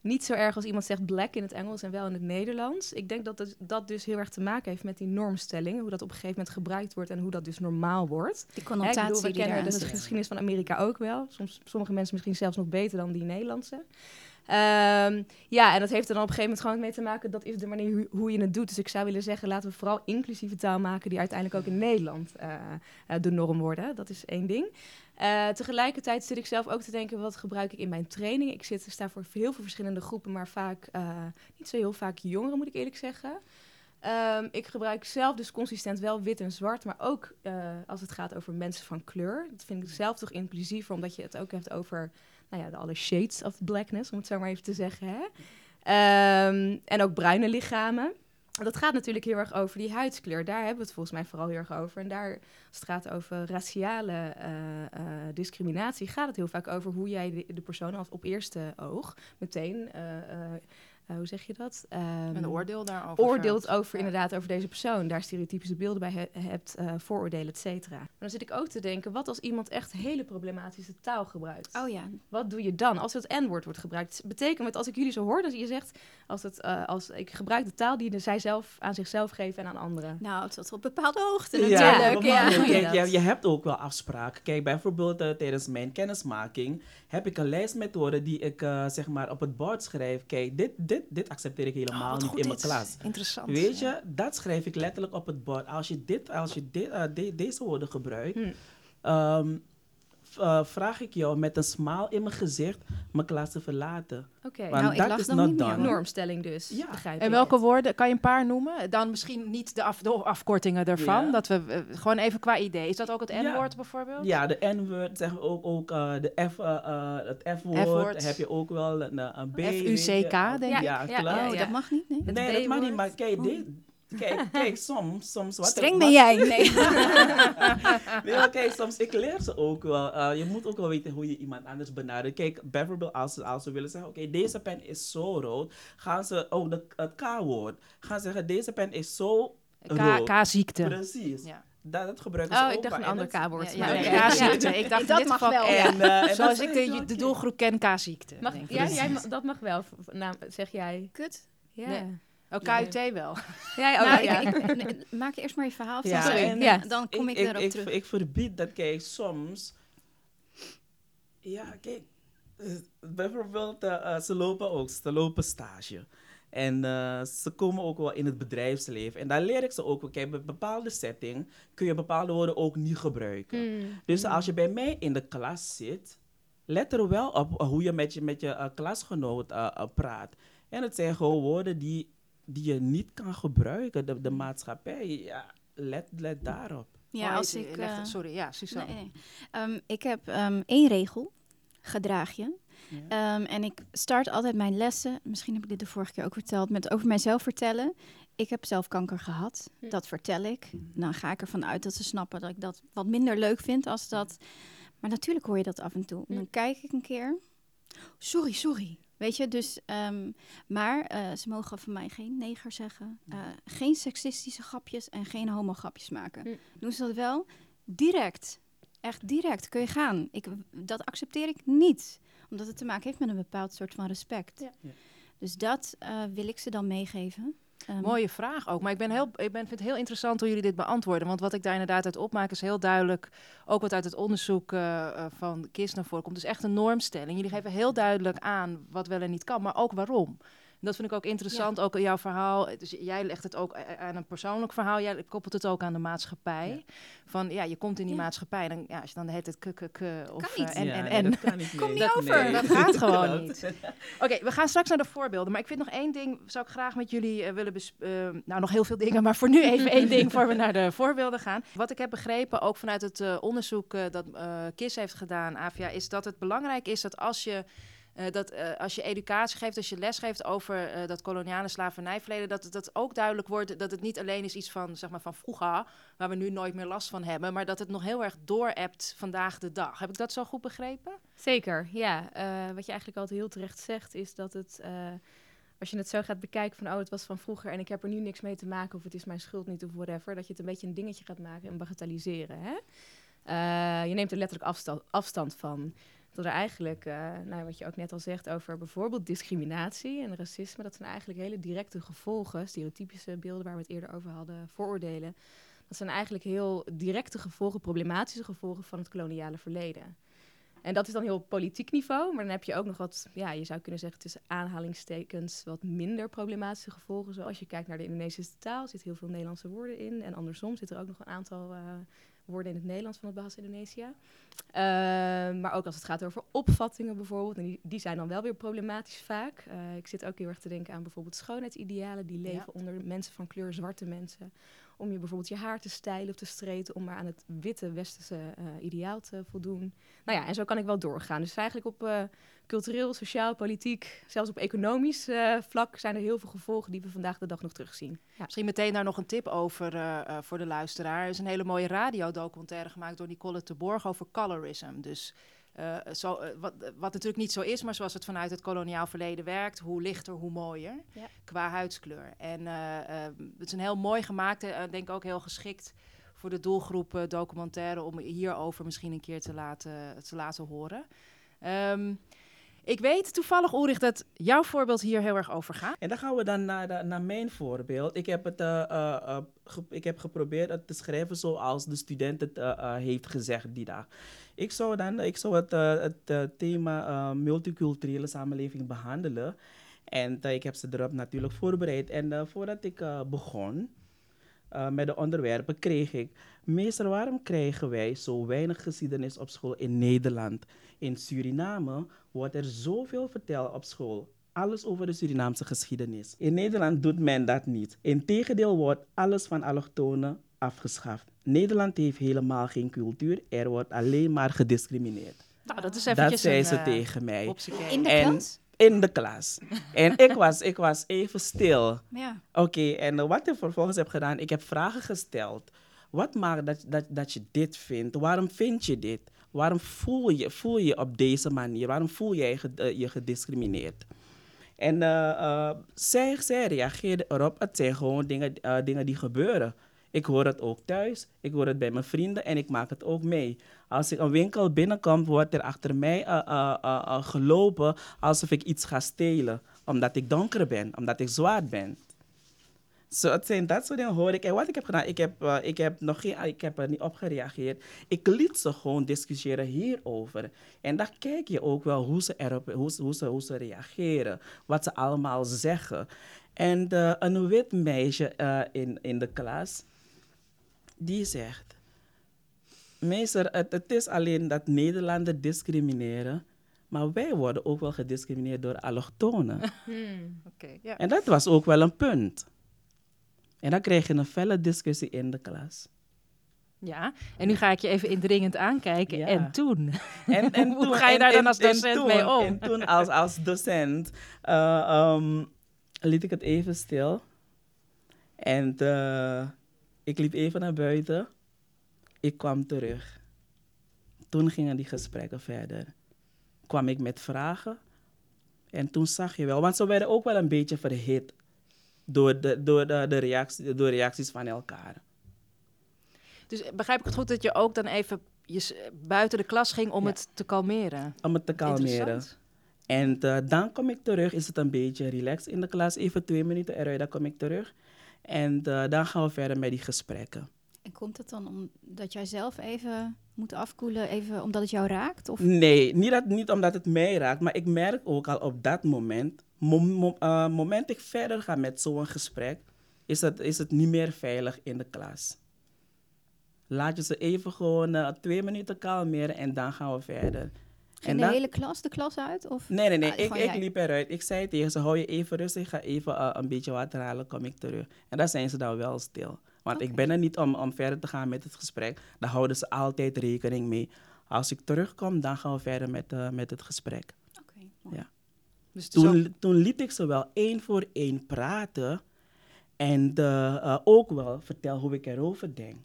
niet zo erg als iemand zegt black in het Engels en wel in het Nederlands. Ik denk dat het, dat dus heel erg te maken heeft met die normstelling, hoe dat op een gegeven moment gebruikt wordt en hoe dat dus normaal wordt. Die connotatie bedoel, we die kennen daaraan de geschiedenis van Amerika ook wel. Soms, sommige mensen misschien zelfs nog beter dan die Nederlandse. Ehm, ja, en dat heeft er dan op een gegeven moment gewoon mee te maken... dat is de manier hoe, je het doet. Dus ik zou willen zeggen, laten we vooral inclusieve taal maken... die uiteindelijk ook in Nederland eh, eh, de norm worden. Dat is één ding. Eh, tegelijkertijd zit ik zelf ook te denken... wat gebruik ik in mijn training? Ik zit, sta voor heel veel verschillende groepen... maar vaak, niet zo heel vaak jongeren, moet ik eerlijk zeggen... Ehm, ik gebruik zelf dus consistent wel wit en zwart, maar ook als het gaat over mensen van kleur. Dat vind ik zelf toch inclusiever, omdat je het ook hebt over nou ja, de alle shades of blackness, om het zo maar even te zeggen. Hè? Ehm, en ook bruine lichamen. Dat gaat natuurlijk heel erg over die huidskleur. Daar hebben we het volgens mij vooral heel erg over. En daar, als het gaat over raciale eh, eh, discriminatie, gaat het heel vaak over hoe jij de, persoon als op eerste oog meteen, eh, eh, hoe zeg je dat? Ehm, Een oordeel daarover. oordeelt over Ja. inderdaad over deze persoon, daar stereotypische beelden bij he- hebt, eh, vooroordelen, et cetera. Maar dan zit ik ook te denken, wat als iemand echt hele problematische taal gebruikt? Oh ja, Wat doe je dan als het N-woord wordt gebruikt? Betekent het, als ik jullie zo hoor, dat je zegt, als het, eh, als ik gebruik de taal die de, zij zelf aan zichzelf geven en aan anderen. nou, tot op bepaalde hoogte Ja, natuurlijk. Ja, doe je kijk, je, je hebt ook wel afspraken. Kijk, bijvoorbeeld tijdens mijn kennismaking heb ik een lijst methoden die ik eh, zeg maar op het bord schrijf. Kijk, dit, dit, dit accepteer ik helemaal Oh, niet in mijn klas. Interessant. Weet ja. je, dat schrijf ik letterlijk op het bord. Als je, dit, als je dit, eh, de- deze woorden gebruikt, Hm. ehm, eh, vraag ik jou met een smile in mijn gezicht mijn klas te verlaten. Oké, Nou, ik dat lach is dan not niet done. normstelling dus, Ja. begrijp En welke woorden, kan je een paar noemen? Dan misschien niet de, af, de afkortingen ervan. Dat we eh, gewoon even qua idee. Is dat ook het Ja. N-woord bijvoorbeeld? Ja, de N-woord zeggen we ook, ook eh, de F, het F-woord. Heb je ook wel een, een B. F-U-C-K, denk ja, ik. Ja, Ja, klopt. ja, Oh, dat mag niet, nee. Het Nee, dat mag niet, maar kijk, Oh. dit, kijk, kijk, soms, soms wat Streng ben jij. Nee. Nee, maar kijk, soms, ik leer ze ook wel. Eh, je moet ook wel weten hoe je iemand anders benadert. Kijk, bijvoorbeeld als, ze- als ze willen zeggen, oké, deze pen is zo rood, gaan ze, oh, de, het K-woord, gaan zeggen, deze pen is zo rood. K- K-ziekte. Precies. Ja. Dat, dat gebruiken ze Oh, ook. ik dacht een ander K-woord. Ja, ja. Ik dacht Dat mag wel. En, eh, en Zoals ik de, doelgroep ken, K-ziekte. Ja, jij, dat mag wel, nou, zeg jij. Kut. Ja. Oh, KUT wel. Jij ook, nou, ja. ik, ik- nee, maak eerst maar je verhaal af. Ja, sorry. en- Ja, Ja. dan kom ik, erop ik, terug. Ik verbied dat, kijk, soms... Ja, kijk, eh, bijvoorbeeld, eh, eh, ze lopen ook, ze lopen stage. En eh, ze komen ook wel in het bedrijfsleven. En daar leer ik ze ook, wel, kijk, bij bepaalde setting kun je bepaalde woorden ook niet gebruiken. Mm. Dus als je bij mij in de klas zit, let er wel op hoe je met je, met je klasgenoot praat. En het zijn gewoon woorden die, die je niet kan gebruiken. De, de maatschappij, ja, let, let daarop. ja, Oh, als je- ik... eh, het- sorry, ja, Suzanne. Nee, nee. Ehm, ik heb ehm, één regel. Gedraag je. Ja. Ehm, en ik start altijd mijn lessen, misschien heb ik dit de vorige keer ook verteld, met over mijzelf vertellen. Ik heb zelf kanker gehad, Hm. dat vertel ik. Dan ga ik ervan uit dat ze snappen dat ik dat wat minder leuk vind als dat. Maar natuurlijk hoor je dat af en toe. En dan kijk ik een keer. Sorry, sorry. Weet je, dus. ehm, maar eh, ze mogen van mij geen neger zeggen. eh, geen seksistische grapjes en geen homo-grapjes maken. Hm. Doen ze dat wel? Direct. Echt direct kun je gaan. Ik, dat accepteer ik niet. Omdat het te maken heeft met een bepaald soort van respect. Ja. Ja. Dus dat eh, wil ik ze dan meegeven. Ehm, Mooie vraag ook. Maar ik ben heel, ik ben, vind het heel interessant hoe jullie dit beantwoorden. Want wat ik daar inderdaad uit opmaak is heel duidelijk, ook wat uit het onderzoek eh, eh, van KIS naar voren komt, dus echt een normstelling. Jullie geven heel duidelijk aan wat wel en niet kan, maar ook waarom. En dat vind ik ook interessant, ook in jouw verhaal. Dus jij legt het ook aan een persoonlijk verhaal. Jij koppelt het ook aan de maatschappij. Van ja, je komt in die Ja. maatschappij. Dan, ja, als je dan de hele tijd k, k, k of niet. eh, en, Ja, en, nee, en. dat kan niet Kom niet over. Nee, Dat gaat gewoon niet. Oké, we gaan straks naar de voorbeelden. Maar ik vind nog één ding, zou ik graag met jullie eh, willen bespreken. nou, nog heel veel dingen, maar voor nu even één ding voor we naar de voorbeelden gaan. Wat ik heb begrepen, ook vanuit het eh, onderzoek dat eh KIS heeft gedaan, AVIA, is dat het belangrijk is dat als je dat eh, als je educatie geeft, als je les geeft over eh, dat koloniale slavernijverleden, dat dat ook duidelijk wordt dat het niet alleen is iets van, zeg maar, van vroeger, waar we nu nooit meer last van hebben, maar dat het nog heel erg doorebt vandaag de dag. Heb ik dat zo goed begrepen? Zeker, ja. Eh, wat je eigenlijk altijd heel terecht zegt, is dat het, eh, als je het zo gaat bekijken van, oh, het was van vroeger en ik heb er nu niks mee te maken, of het is mijn schuld niet, of whatever, dat je het een beetje een dingetje gaat maken en bagatelliseren. Hè? Eh, je neemt er letterlijk afstand van. Dat er eigenlijk, eh, nou, wat je ook net al zegt over bijvoorbeeld discriminatie en racisme, dat zijn eigenlijk hele directe gevolgen, stereotypische beelden waar we het eerder over hadden, vooroordelen. Dat zijn eigenlijk heel directe gevolgen, problematische gevolgen van het koloniale verleden. En dat is dan heel politiek niveau, maar dan heb je ook nog wat, ja, je zou kunnen zeggen tussen aanhalingstekens, wat minder problematische gevolgen. Zoals je kijkt naar de Indonesische taal, zitten heel veel Nederlandse woorden in. En andersom zit er ook nog een aantal eh, woorden in het Nederlands van het Bahasa Indonesië. Uh, maar ook als het gaat over opvattingen bijvoorbeeld, en die, die zijn dan wel weer problematisch vaak. Uh, ik zit ook heel erg te denken aan bijvoorbeeld schoonheidsidealen, die leven ja. onder mensen van kleur, zwarte mensen om je bijvoorbeeld je haar te stijlen of te streten, om maar aan het witte westerse uh, ideaal te voldoen. Nou ja, en zo kan ik wel doorgaan. Dus eigenlijk op uh, cultureel, sociaal, politiek, zelfs op economisch uh, vlak zijn er heel veel gevolgen die we vandaag de dag nog terugzien. Misschien meteen daar nog een tip over voor de luisteraar. Er is een hele mooie radiodocumentaire gemaakt door Nicole de Borg over colorism. Dus uh, zo, uh, wat, wat, natuurlijk niet zo is, maar zoals het vanuit het koloniaal verleden werkt, hoe lichter, hoe mooier ja. qua huidskleur. En het is een heel mooi gemaakt, en denk ook heel geschikt voor de doelgroep documentaire om hierover misschien een keer te laten, te laten horen. Um, ik weet toevallig, Ulrich, dat jouw voorbeeld hier heel erg over gaat. En dan gaan we dan naar, de, naar mijn voorbeeld. Ik heb, het, uh, uh, ge, ik heb geprobeerd het te schrijven zoals de student het heeft gezegd die dag. Ik zou, dan, ik zou het, het thema multiculturele samenleving behandelen. En ik heb ze erop natuurlijk voorbereid. En voordat ik begon met de onderwerpen, kreeg ik... Meester, waarom krijgen wij zo weinig geschiedenis op school in Nederland? In Suriname wordt er zoveel verteld op school. Alles over de Surinaamse geschiedenis. In Nederland doet men dat niet. Integendeel wordt alles van allochtonen afgeschaft. Nederland heeft helemaal geen cultuur. Er wordt alleen maar gediscrimineerd. Nou, dat is Dat zei een, ze uh, tegen mij. In de en, klas? In de klas. en ik was, ik was even stil. Ja. Oké, okay, en wat ik vervolgens heb gedaan, ik heb vragen gesteld. Wat maakt dat, dat, dat je dit vindt? Waarom vind je dit? Waarom voel je voel je op deze manier? Waarom voel jij je, uh, je gediscrimineerd? En uh, uh, zij, zij reageerde erop. Het zijn gewoon dingen, dingen die gebeuren. Ik hoor het ook thuis, ik hoor het bij mijn vrienden en ik maak het ook mee. Als ik een winkel binnenkom, wordt er achter mij gelopen alsof ik iets ga stelen. Omdat ik donker ben, omdat ik zwart ben. Zo, het zijn dat soort dingen hoor ik. En wat ik heb gedaan, ik heb, uh, ik heb, nog geen, ik heb er niet op gereageerd. Ik liet ze gewoon discussiëren hierover. En dan kijk je ook wel hoe ze, erop, hoe, hoe ze, hoe ze reageren. Wat ze allemaal zeggen. En uh, een wit meisje uh, in, in de klas, die zegt... Meester, het, het is alleen dat Nederlanders discrimineren... Maar wij worden ook wel gediscrimineerd door allochtonen. Hmm, okay, yeah. En dat was ook wel een punt. En dan krijg je een felle discussie in de klas. Ja, en nu ga ik je even indringend aankijken. Ja. En toen? En, en Hoe toen, ga je daar en, dan als docent toen, mee om? En toen als, als docent uh, um, liet ik het even stil. En uh, ik liep even naar buiten. Ik kwam terug. Toen gingen die gesprekken verder. Kwam ik met vragen. En toen zag je wel, want ze werden ook wel een beetje verhit door de, door de, de reactie, door reacties van elkaar. Dus begrijp ik het goed dat je ook dan even je, buiten de klas ging om ja. het te kalmeren? Om het te kalmeren. En uh, dan kom ik terug, is het een beetje relaxed in de klas, even twee minuten eruit, dan kom ik terug. En uh, dan gaan we verder met die gesprekken. En komt het dan omdat jij zelf even moet afkoelen, even omdat het jou raakt? Of? Nee, niet, dat, niet omdat het mij raakt, maar ik merk ook al op dat moment Mom, mom, uh, moment ik verder ga met zo'n gesprek, is het, is het niet meer veilig in de klas. Laat je ze even gewoon uh, twee minuten kalmeren en dan gaan we verder. Ging de dan, hele klas de klas uit? Of? Nee, nee, nee. Ah, ik, ik liep eruit. Ik zei tegen ze, hou je even rustig, ik ga even uh, een beetje water halen, kom ik terug. En dan zijn ze dan wel stil. Want okay. ik ben er niet om, om verder te gaan met het gesprek. Daar houden ze altijd rekening mee. Als ik terugkom, dan gaan we verder met, uh, met het gesprek. Okay, Ja. Dus ook- Toen, toen liet ik ze wel één voor één praten en de, eh, ook wel vertel hoe ik erover denk.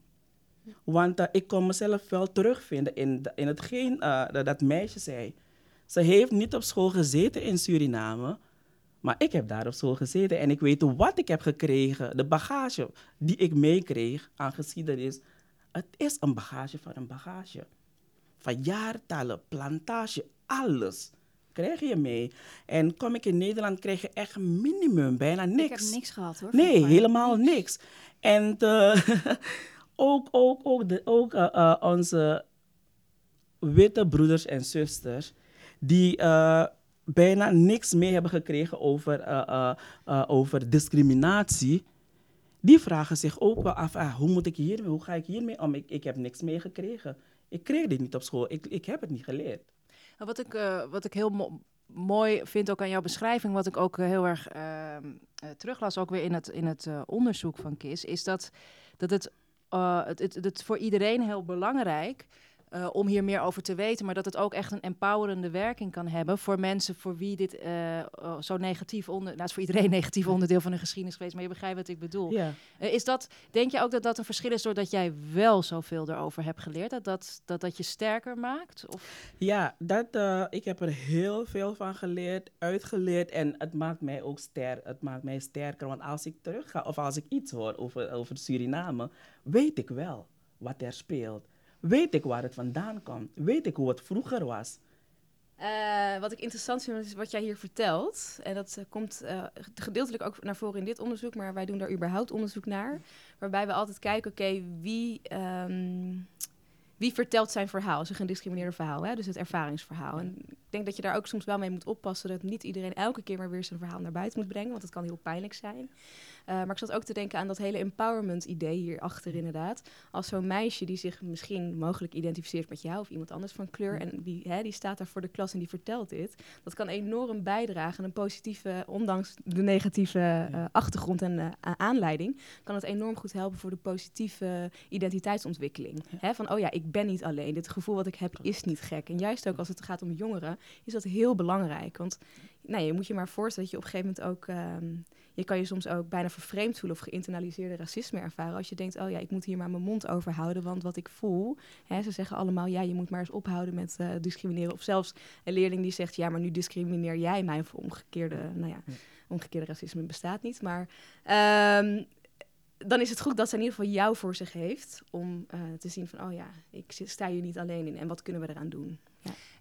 Want eh, ik kon mezelf wel terugvinden in, in hetgeen eh, dat, dat meisje zei. Ze heeft niet op school gezeten in Suriname, maar ik heb daar op school gezeten en ik weet wat ik heb gekregen, de bagage die ik meekreeg aan geschiedenis. Het is een bagage van een bagage. Van jaartallen, plantage, alles krijg je mee. En kom ik in Nederland, krijg je echt minimum, bijna niks. Ik heb niks gehad hoor. Nee, helemaal niks. En eh, ook, ook, ook, de, ook eh, eh, onze witte broeders en zusters, die bijna niks mee hebben gekregen over, eh, eh, eh, over discriminatie, die vragen zich ook wel af, ah, hoe moet ik hiermee, hoe ga ik hiermee om? Ik, ik heb niks meegekregen. Ik kreeg dit niet op school, ik, ik heb het niet geleerd. Nou, Wat ik, wat ik heel mo- mooi vind ook aan jouw beschrijving, wat ik ook heel erg ehm, eh, teruglas, ook weer in het, in het onderzoek van KIS, is dat, dat het, het, het, het voor iedereen heel belangrijk eh, om hier meer over te weten, maar dat het ook echt een empowerende werking kan hebben voor mensen voor wie dit eh, oh, zo negatief onder, nou, het is voor iedereen een negatief onderdeel van hun geschiedenis geweest, maar je begrijpt wat ik bedoel. Ja. Eh, is dat, denk je ook dat dat een verschil is doordat jij wel zoveel erover hebt geleerd, dat dat, dat, dat je sterker maakt? Of? Ja, dat, ik heb er heel veel van geleerd, uitgeleerd en het maakt mij ook ster het maakt mij sterker. Want als ik terug ga of als ik iets hoor over, over Suriname, weet ik wel wat er speelt. Weet ik waar het vandaan komt. Weet ik hoe het vroeger was. Eh, wat ik interessant vind, is wat jij hier vertelt. En dat eh, komt eh, gedeeltelijk ook naar voren in dit onderzoek, maar wij doen daar überhaupt onderzoek naar. Waarbij we altijd kijken, oké, wie, ehm, wie vertelt zijn verhaal? Zijn gediscrimineerde verhaal, hè? dus het ervaringsverhaal. En ik denk dat je daar ook soms wel mee moet oppassen dat niet iedereen elke keer maar weer zijn verhaal naar buiten moet brengen, want het kan heel pijnlijk zijn. Eh, maar ik zat ook te denken aan dat hele empowerment-idee hierachter inderdaad. Als zo'n meisje die zich misschien mogelijk identificeert met jou of iemand anders van kleur... en die, hè, die staat daar voor de klas en die vertelt dit... dat kan enorm bijdragen aan een positieve... ondanks de negatieve eh, achtergrond en eh, aanleiding... kan het enorm goed helpen voor de positieve identiteitsontwikkeling. Hè, van, oh ja, ik ben niet alleen. Dit gevoel wat ik heb is niet gek. En juist ook als het gaat om jongeren is dat heel belangrijk. Want nou, je moet je maar voorstellen dat je op een gegeven moment ook... ehm, je kan je soms ook bijna vervreemd voelen of geïnternaliseerde racisme ervaren. Als je denkt, oh ja, ik moet hier maar mijn mond over houden, want wat ik voel. Hè, ze zeggen allemaal, ja, je moet maar eens ophouden met eh, discrimineren. Of zelfs een leerling die zegt, ja, maar nu discrimineer jij mij voor omgekeerde, nou ja, omgekeerde racisme bestaat niet. Maar ehm, dan is het goed dat ze in ieder geval jou voor zich heeft om eh, te zien van, oh ja, ik sta hier niet alleen in en wat kunnen we eraan doen.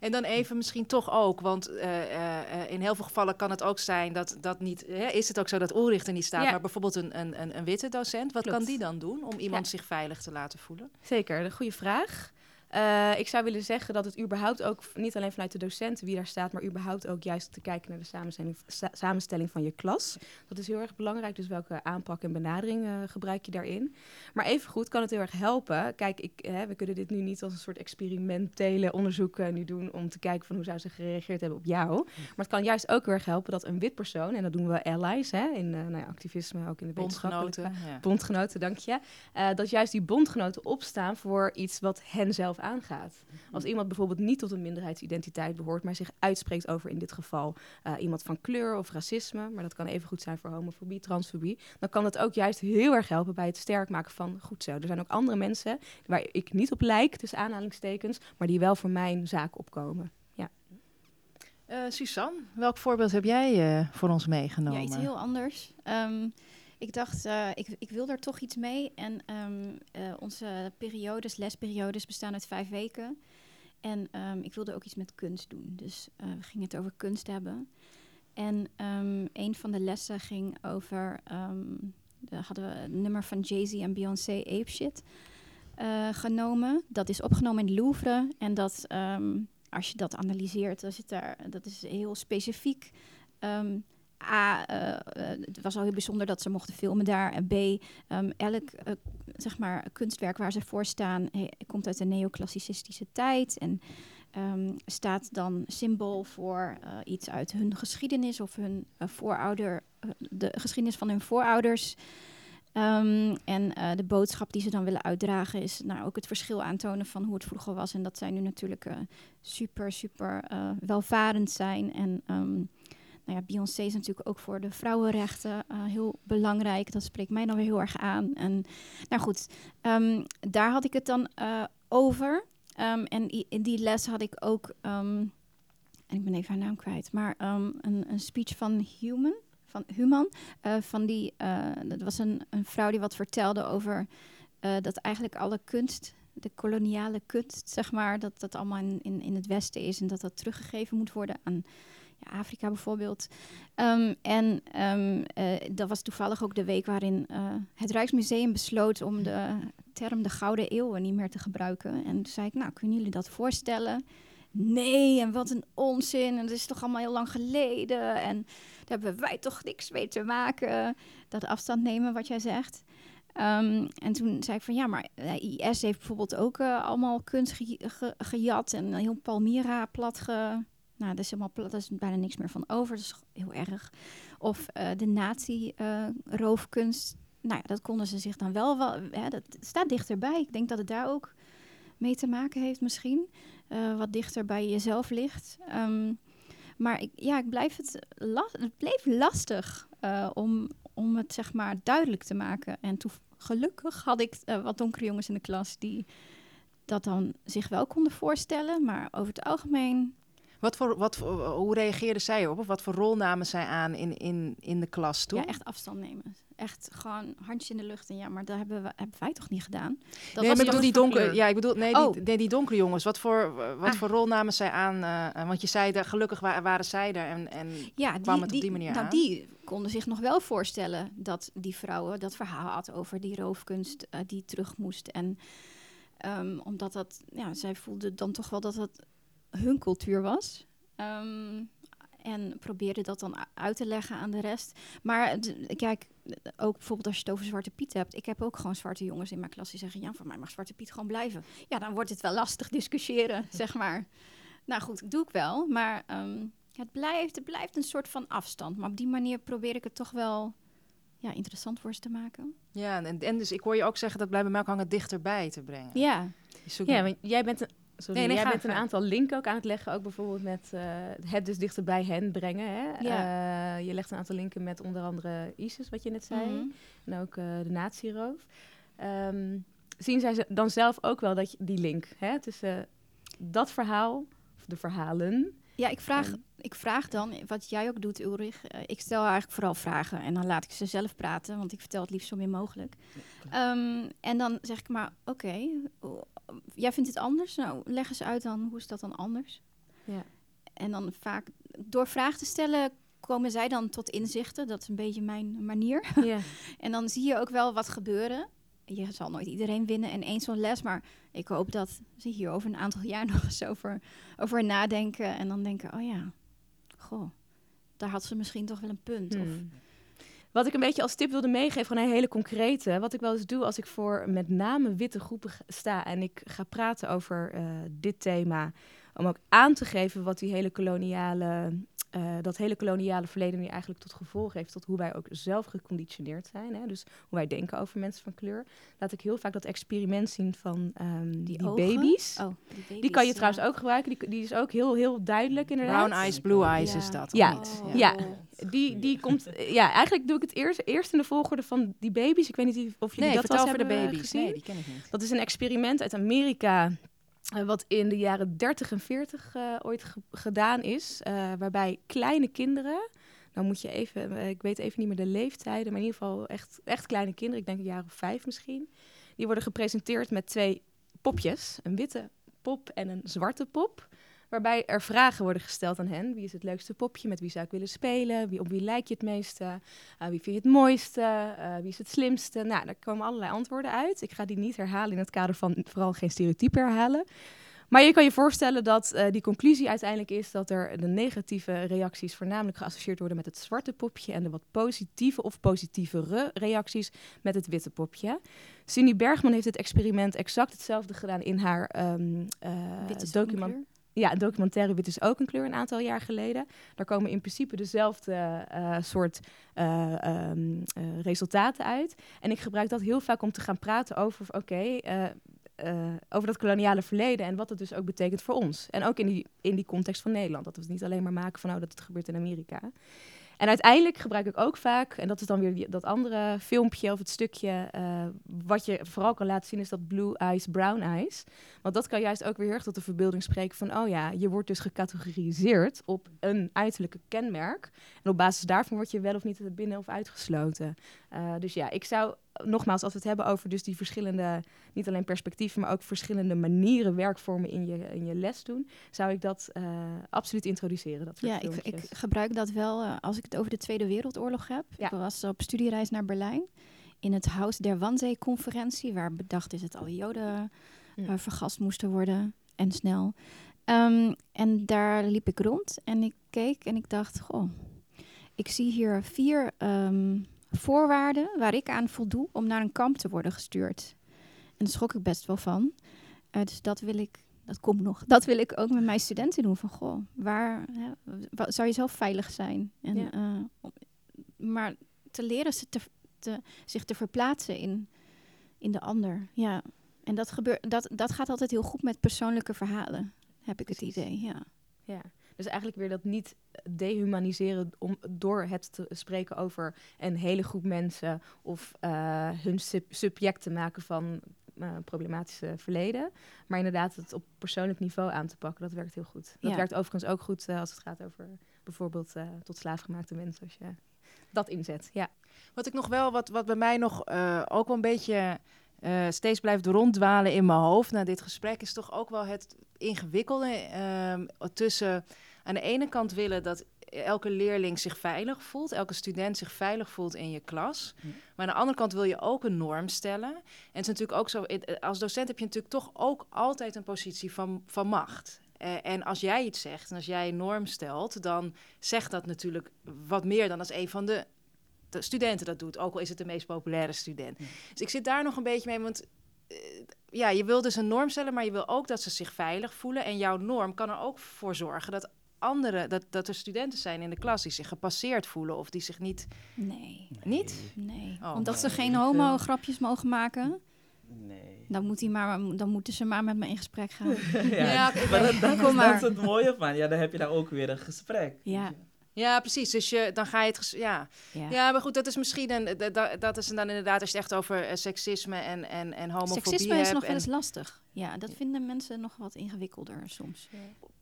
En dan even misschien toch ook, want eh, eh, eh, in heel veel gevallen kan het ook zijn dat dat niet. Hè, is het ook zo dat Ulrich er niet staat, Ja. maar bijvoorbeeld een, een, een, een witte docent. Wat Klopt. kan die dan doen om iemand Ja. zich veilig te laten voelen? Zeker, een goede vraag. Eh, ik zou willen zeggen dat het überhaupt ook, niet alleen vanuit de docenten wie daar staat, maar überhaupt ook juist te kijken naar de samenstelling, sa- samenstelling van je klas. Dat is heel erg belangrijk, dus welke aanpak en benadering eh, gebruik je daarin. Maar evengoed kan het heel erg helpen. Kijk, ik, hè, we kunnen dit nu niet als een soort experimentele onderzoek eh, nu doen om te kijken van hoe zou ze gereageerd hebben op jou. Maar het kan juist ook heel erg helpen dat een wit persoon, en dat doen we allies hè, in nou ja, activisme, ook in de Bondgenoten. Ja. bondgenoten, dank je. Dat juist die bondgenoten opstaan voor iets wat hen zelf aangaat. Als iemand bijvoorbeeld niet tot een minderheidsidentiteit behoort, maar zich uitspreekt over in dit geval eh, iemand van kleur of racisme, maar dat kan even goed zijn voor homofobie, transfobie, dan kan het ook juist heel erg helpen bij het sterk maken van goed zo. Er zijn ook andere mensen waar ik niet op lijk, tussen aanhalingstekens, maar die wel voor mijn zaak opkomen. Eh, Suzanne, welk voorbeeld heb jij eh, voor ons meegenomen? Ja, iets heel anders. Ehm, ik dacht, eh, ik, ik wil daar toch iets mee. En ehm, eh, onze periodes, lesperiodes, bestaan uit vijf weken. En ehm, ik wilde ook iets met kunst doen. Dus eh, we gingen het over kunst hebben. En ehm, een van de lessen ging over... daar hadden we een nummer van Jay-Z en Beyoncé, Ape Shit, genomen. Dat is opgenomen in het Louvre. En dat, als je dat analyseert, dan zit daar, dat is heel specifiek... A, eh, eh, het was al heel bijzonder dat ze mochten filmen daar. En B, ehm, elk eh, zeg maar, kunstwerk waar ze voor staan komt uit de neoclassicistische tijd. En ehm, staat dan symbool voor iets uit hun geschiedenis of hun voorouder, de geschiedenis van hun voorouders. Ehm, en de boodschap die ze dan willen uitdragen is nou, ook het verschil aantonen van hoe het vroeger was. En dat zij nu natuurlijk super, super welvarend zijn. En nou ja, Beyoncé is natuurlijk ook voor de vrouwenrechten heel belangrijk. Dat spreekt mij dan weer heel erg aan. En nou goed, ehm, daar had ik het dan over. en in die les had ik ook, en ik ben even haar naam kwijt, maar een, een speech van Human van Human. Uh, van die, dat was een, een vrouw die wat vertelde over dat eigenlijk alle kunst, de koloniale kunst, zeg maar, dat dat allemaal in, in, in het Westen is en dat dat teruggegeven moet worden aan Afrika bijvoorbeeld. Um, en um, dat was toevallig ook de week waarin het Rijksmuseum besloot om de term de Gouden Eeuwen niet meer te gebruiken. En toen zei ik, nou, kunnen jullie dat voorstellen? Nee, en wat een onzin. En dat is toch allemaal heel lang geleden. En daar hebben wij toch niks mee te maken. Dat afstand nemen, wat jij zegt. Um, en toen zei ik van ja, maar IS heeft bijvoorbeeld ook allemaal kunst ge ge gejat en heel Palmyra plat ge... Nou, dat is helemaal plat, is bijna niks meer van over. Dat is heel erg. Of uh, de nazi-roofkunst. Nou ja, dat konden ze zich dan wel... wel hè, dat staat dichterbij. Ik denk dat het daar ook mee te maken heeft misschien. Uh, wat dichter bij jezelf ligt. Um, maar ik, ja, ik blijf het, het bleef lastig uh, om, om het zeg maar duidelijk te maken. En toen, gelukkig had ik wat donkere jongens in de klas die dat dan zich wel konden voorstellen. Maar over het algemeen wat voor, wat voor, hoe reageerden zij op? Of wat voor rol namen zij aan in, in, in de klas toen? Ja, echt afstand nemen. Echt gewoon handje in de lucht. En ja, maar dat hebben, we, hebben wij toch niet gedaan? Dat nee, maar bedoel die donkere... Ja, ik bedoel, nee, oh. die, nee, die donkere jongens. Wat voor, wat ah. voor rol namen zij aan? Uh, want je zei, dat gelukkig waren zij er en, en ja, kwam die, het op die manier nou, aan. die konden zich nog wel voorstellen dat die vrouwen dat verhaal had over die roofkunst uh, die terug moest. En um, omdat dat, ja, zij voelden dan toch wel dat dat hun cultuur was. Um, en probeerde dat dan uit te leggen aan de rest. Maar kijk, ook bijvoorbeeld als je het over Zwarte Piet hebt. Ik heb ook gewoon zwarte jongens in mijn klas die zeggen... ja, voor mij mag Zwarte Piet gewoon blijven. Ja, dan wordt het wel lastig discussiëren, zeg maar. Nou goed, doe ik wel. Maar um, het, blijft, het blijft een soort van afstand. Maar op die manier probeer ik het toch wel ja, interessant voor ze te maken. Ja, en, en dus ik hoor je ook zeggen... dat blijven mij ook hangen dichterbij te brengen. Ja. Ja, want jij bent een Sorry, nee, nee, jij bent een aantal linken ook aan het leggen, ook bijvoorbeeld met uh, het dus dichter bij hen brengen. Hè? Ja. Uh, je legt een aantal linken met onder andere ISIS, wat je net zei, mm -hmm. en ook uh, de natieroof. Um, zien zij dan zelf ook wel dat je, die link hè, tussen dat verhaal, of de verhalen... Ja, ik vraag, en, ik vraag dan, wat jij ook doet, Ulrich. ik stel eigenlijk vooral vragen en dan laat ik ze zelf praten, want ik vertel het liefst zo min mogelijk. Um, en dan zeg ik maar, oké, okay, jij vindt het anders? Nou, leg eens uit dan, hoe is dat dan anders? Ja. En dan vaak, door vragen te stellen, komen zij dan tot inzichten. Dat is een beetje mijn manier. Ja. en dan zie je ook wel wat gebeuren. Je zal nooit iedereen winnen in één zo'n les, maar ik hoop dat ze hier over een aantal jaar nog eens over, over nadenken. En dan denken, oh ja, goh, daar had ze misschien toch wel een punt. Hmm. Of, wat ik een beetje als tip wilde meegeven, gewoon een hele concrete. Wat ik wel eens doe als ik voor met name witte groepen sta en ik ga praten over uh, dit thema. Om ook aan te geven wat die hele koloniale uh, dat hele koloniale verleden nu eigenlijk tot gevolg heeft tot hoe wij ook zelf geconditioneerd zijn. Hè? Dus hoe wij denken over mensen van kleur. Laat ik heel vaak dat experiment zien van um, die, die, baby's. Oh, die, baby's. die kan je ja. trouwens ook gebruiken. Die, die is ook heel, heel duidelijk inderdaad. Brown eyes, blue eyes ja. is dat. Ja, oh. ja. Die, die komt. Ja, eigenlijk doe ik het eerst, eerst in de volgorde van die baby's. Ik weet niet of jullie nee, dat wel over de baby's. Gezien. Nee, die ken ik niet. Dat is een experiment uit Amerika. Uh, wat in de jaren 30 en 40 uh, ooit ge gedaan is. Uh, waarbij kleine kinderen. Nou moet je even. ik weet even niet meer de leeftijden. Maar in ieder geval echt, echt kleine kinderen. Ik denk een jaar of vijf misschien. Die worden gepresenteerd met twee popjes: een witte pop en een zwarte pop waarbij er vragen worden gesteld aan hen. Wie is het leukste popje? Met wie zou ik willen spelen? Wie, op wie lijk je het meeste? Uh, wie vind je het mooiste? Uh, wie is het slimste? Nou, daar komen allerlei antwoorden uit. Ik ga die niet herhalen in het kader van vooral geen stereotypen herhalen. Maar je kan je voorstellen dat uh, die conclusie uiteindelijk is dat er de negatieve reacties voornamelijk geassocieerd worden met het zwarte popje en de wat positieve of positievere reacties met het witte popje. Cindy Bergman heeft het experiment exact hetzelfde gedaan in haar um, uh, document. Ja, documentaire Wit is ook een kleur een aantal jaar geleden. Daar komen in principe dezelfde eh, soort eh, ehm, eh, resultaten uit. En ik gebruik dat heel vaak om te gaan praten over, oké, over dat koloniale verleden en wat het dus ook betekent voor ons. En ook in die, in die context van Nederland. Dat we het niet alleen maar maken van, oh, dat het gebeurt in Amerika. En uiteindelijk gebruik ik ook vaak, en dat is dan weer dat andere filmpje of het stukje, eh, wat je vooral kan laten zien, is dat blue eyes, brown eyes. Want dat kan juist ook weer heel erg tot de verbeelding spreken van, oh ja, je wordt dus gecategoriseerd op een uiterlijke kenmerk. En op basis daarvan word je wel of niet binnen of uitgesloten. Eh, dus ja, ik zou nogmaals, als we het hebben over dus die verschillende, niet alleen perspectieven, maar ook verschillende manieren, werkvormen in je, in je les doen, zou ik dat eh, absoluut introduceren. Dat Ja, ik, ik gebruik dat wel eh, als ik het over de Tweede Wereldoorlog heb. Ja. Ik was op studiereis naar Berlijn in het Huis der Wannsee-conferentie, waar bedacht is dat alle Joden Ja. eh, vergast moesten worden en snel. Ehm, en daar liep ik rond en ik keek en ik dacht, goh, ik zie hier vier ehm, voorwaarden waar ik aan voldoe om naar een kamp te worden gestuurd. En daar schrok ik best wel van. Eh, dus dat wil ik, dat komt nog. Dat wil ik ook met mijn studenten doen. Van goh, waar hè, zou je zelf veilig zijn? En, Ja. eh, maar te leren ze te, te, zich te verplaatsen in, in de ander. Ja. En dat, gebeurt, dat, dat gaat altijd heel goed met persoonlijke verhalen, heb ik het Precies. idee. Ja. Ja, dus eigenlijk weer dat niet dehumaniseren om, door het te spreken over een hele groep mensen of eh, hun sub- subject te maken van eh, problematische verleden. Maar inderdaad het op persoonlijk niveau aan te pakken, dat werkt heel goed. Dat Ja. werkt overigens ook goed eh, als het gaat over bijvoorbeeld tot slaafgemaakte mensen. Als je dat inzet, ja. Wat ik nog wel, wat, wat bij mij nog ook wel een beetje eh, steeds blijft ronddwalen in mijn hoofd na dit gesprek, is toch ook wel het ingewikkelde ehm, tussen aan de ene kant willen dat elke leerling zich veilig voelt, elke student zich veilig voelt in je klas. Ja. Maar aan de andere kant wil je ook een norm stellen. En het is natuurlijk ook zo, het- als docent heb je natuurlijk toch ook altijd een positie van, van macht. Eh, en als jij iets zegt en als jij een norm stelt, dan zegt dat natuurlijk wat meer dan als een van de de studenten dat doet, ook al is het de meest populaire student. Ja. Dus ik zit daar nog een beetje mee, want eh, ja, je wil dus een norm stellen, maar je wil ook dat ze zich veilig voelen. En jouw norm kan er ook voor zorgen dat andere, dat, dat er studenten zijn in de klas die zich gepasseerd voelen of die zich niet. Nee, Niet? nee. Oh, Omdat ze nee, geen ik, eh, homo-grapjes mogen maken, Nee. dan, moet hij maar, dan moeten ze maar met me in gesprek gaan. ja, Ja, oké, maar dat, dat, is het mooie van. Ja, dan heb je daar ook weer een gesprek. Ja. Ja, precies. Dus je, dan ga je het. Ja. Ja. ja, maar goed, dat is misschien een. Dat, dat- is dan inderdaad als je het echt over eh, seksisme en, en, en homofobie Seksisme is nog wel en- eens lastig. Ja, dat vinden mensen nog wat ingewikkelder soms.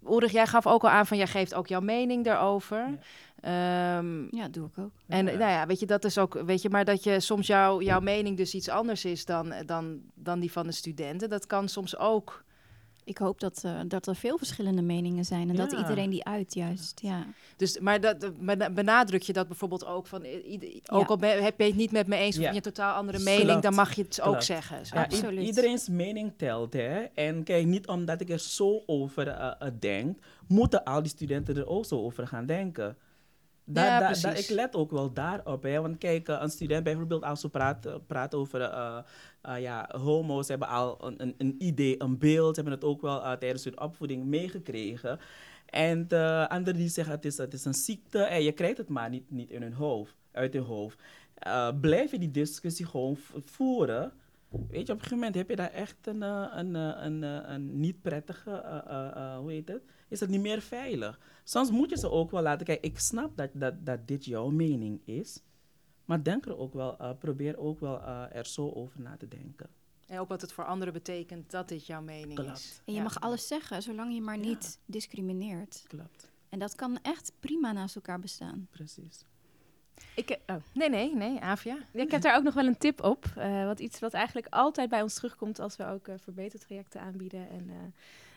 Ulrich, jij gaf ook al aan van jij geeft ook jouw mening daarover. Ehm, Ja, dat doe ik ook. En Ja. nou ja, weet je, dat is ook, weet je, maar dat je soms jouw jouw mening dus iets anders is dan, dan, dan die van de studenten. Dat kan soms ook. Ik hoop dat, eh, dat er veel verschillende meningen zijn en dat iedereen die uit juist. Ja. Dus, maar dat, dat- bena- benadruk je dat bijvoorbeeld ook van, ook Ja. al ben, heb je het niet met me eens of je een totaal andere Klopt. mening, dan mag je het ook zeggen. Zo. Absoluut. iedereen's mening telt, hè. En kijk, niet omdat ik er zo over eh, denk, moeten al die studenten er ook zo over gaan denken. Ja, ik let ook wel daarop, hè. Want kijk, eh, een student bijvoorbeeld, als we praten praat over eh, eh, ja, homo's, hebben al een, een, een idee, een beeld, hebben het ook wel eh, tijdens hun opvoeding meegekregen. En de anderen die zeggen, het is, het is een ziekte en je krijgt het maar niet, niet in hun hoofd, uit hun hoofd. Eh, blijf je die discussie gewoon voeren. Weet je, op een gegeven moment heb je daar echt een, eh, een, eh, een, eh, een niet prettige, eh, eh, eh, hoe heet het? Is het niet meer veilig? Soms moet je ze ook wel laten kijken. Ik snap dat, dat, dat dit jouw mening is. Maar denk er ook wel, eh, probeer ook wel eh, er zo over na te denken. En ook wat het voor anderen betekent dat dit jouw mening is. En je Ja. mag alles zeggen, zolang je maar Ja. niet discrimineert. Klopt, En dat kan echt prima naast elkaar bestaan. precies. Ik, eh, oh. Nee, nee, nee, Avia. Ik heb daar ook nog wel een tip op. eh, wat iets wat eigenlijk altijd bij ons terugkomt als we ook eh, verbetertrajecten aanbieden en eh,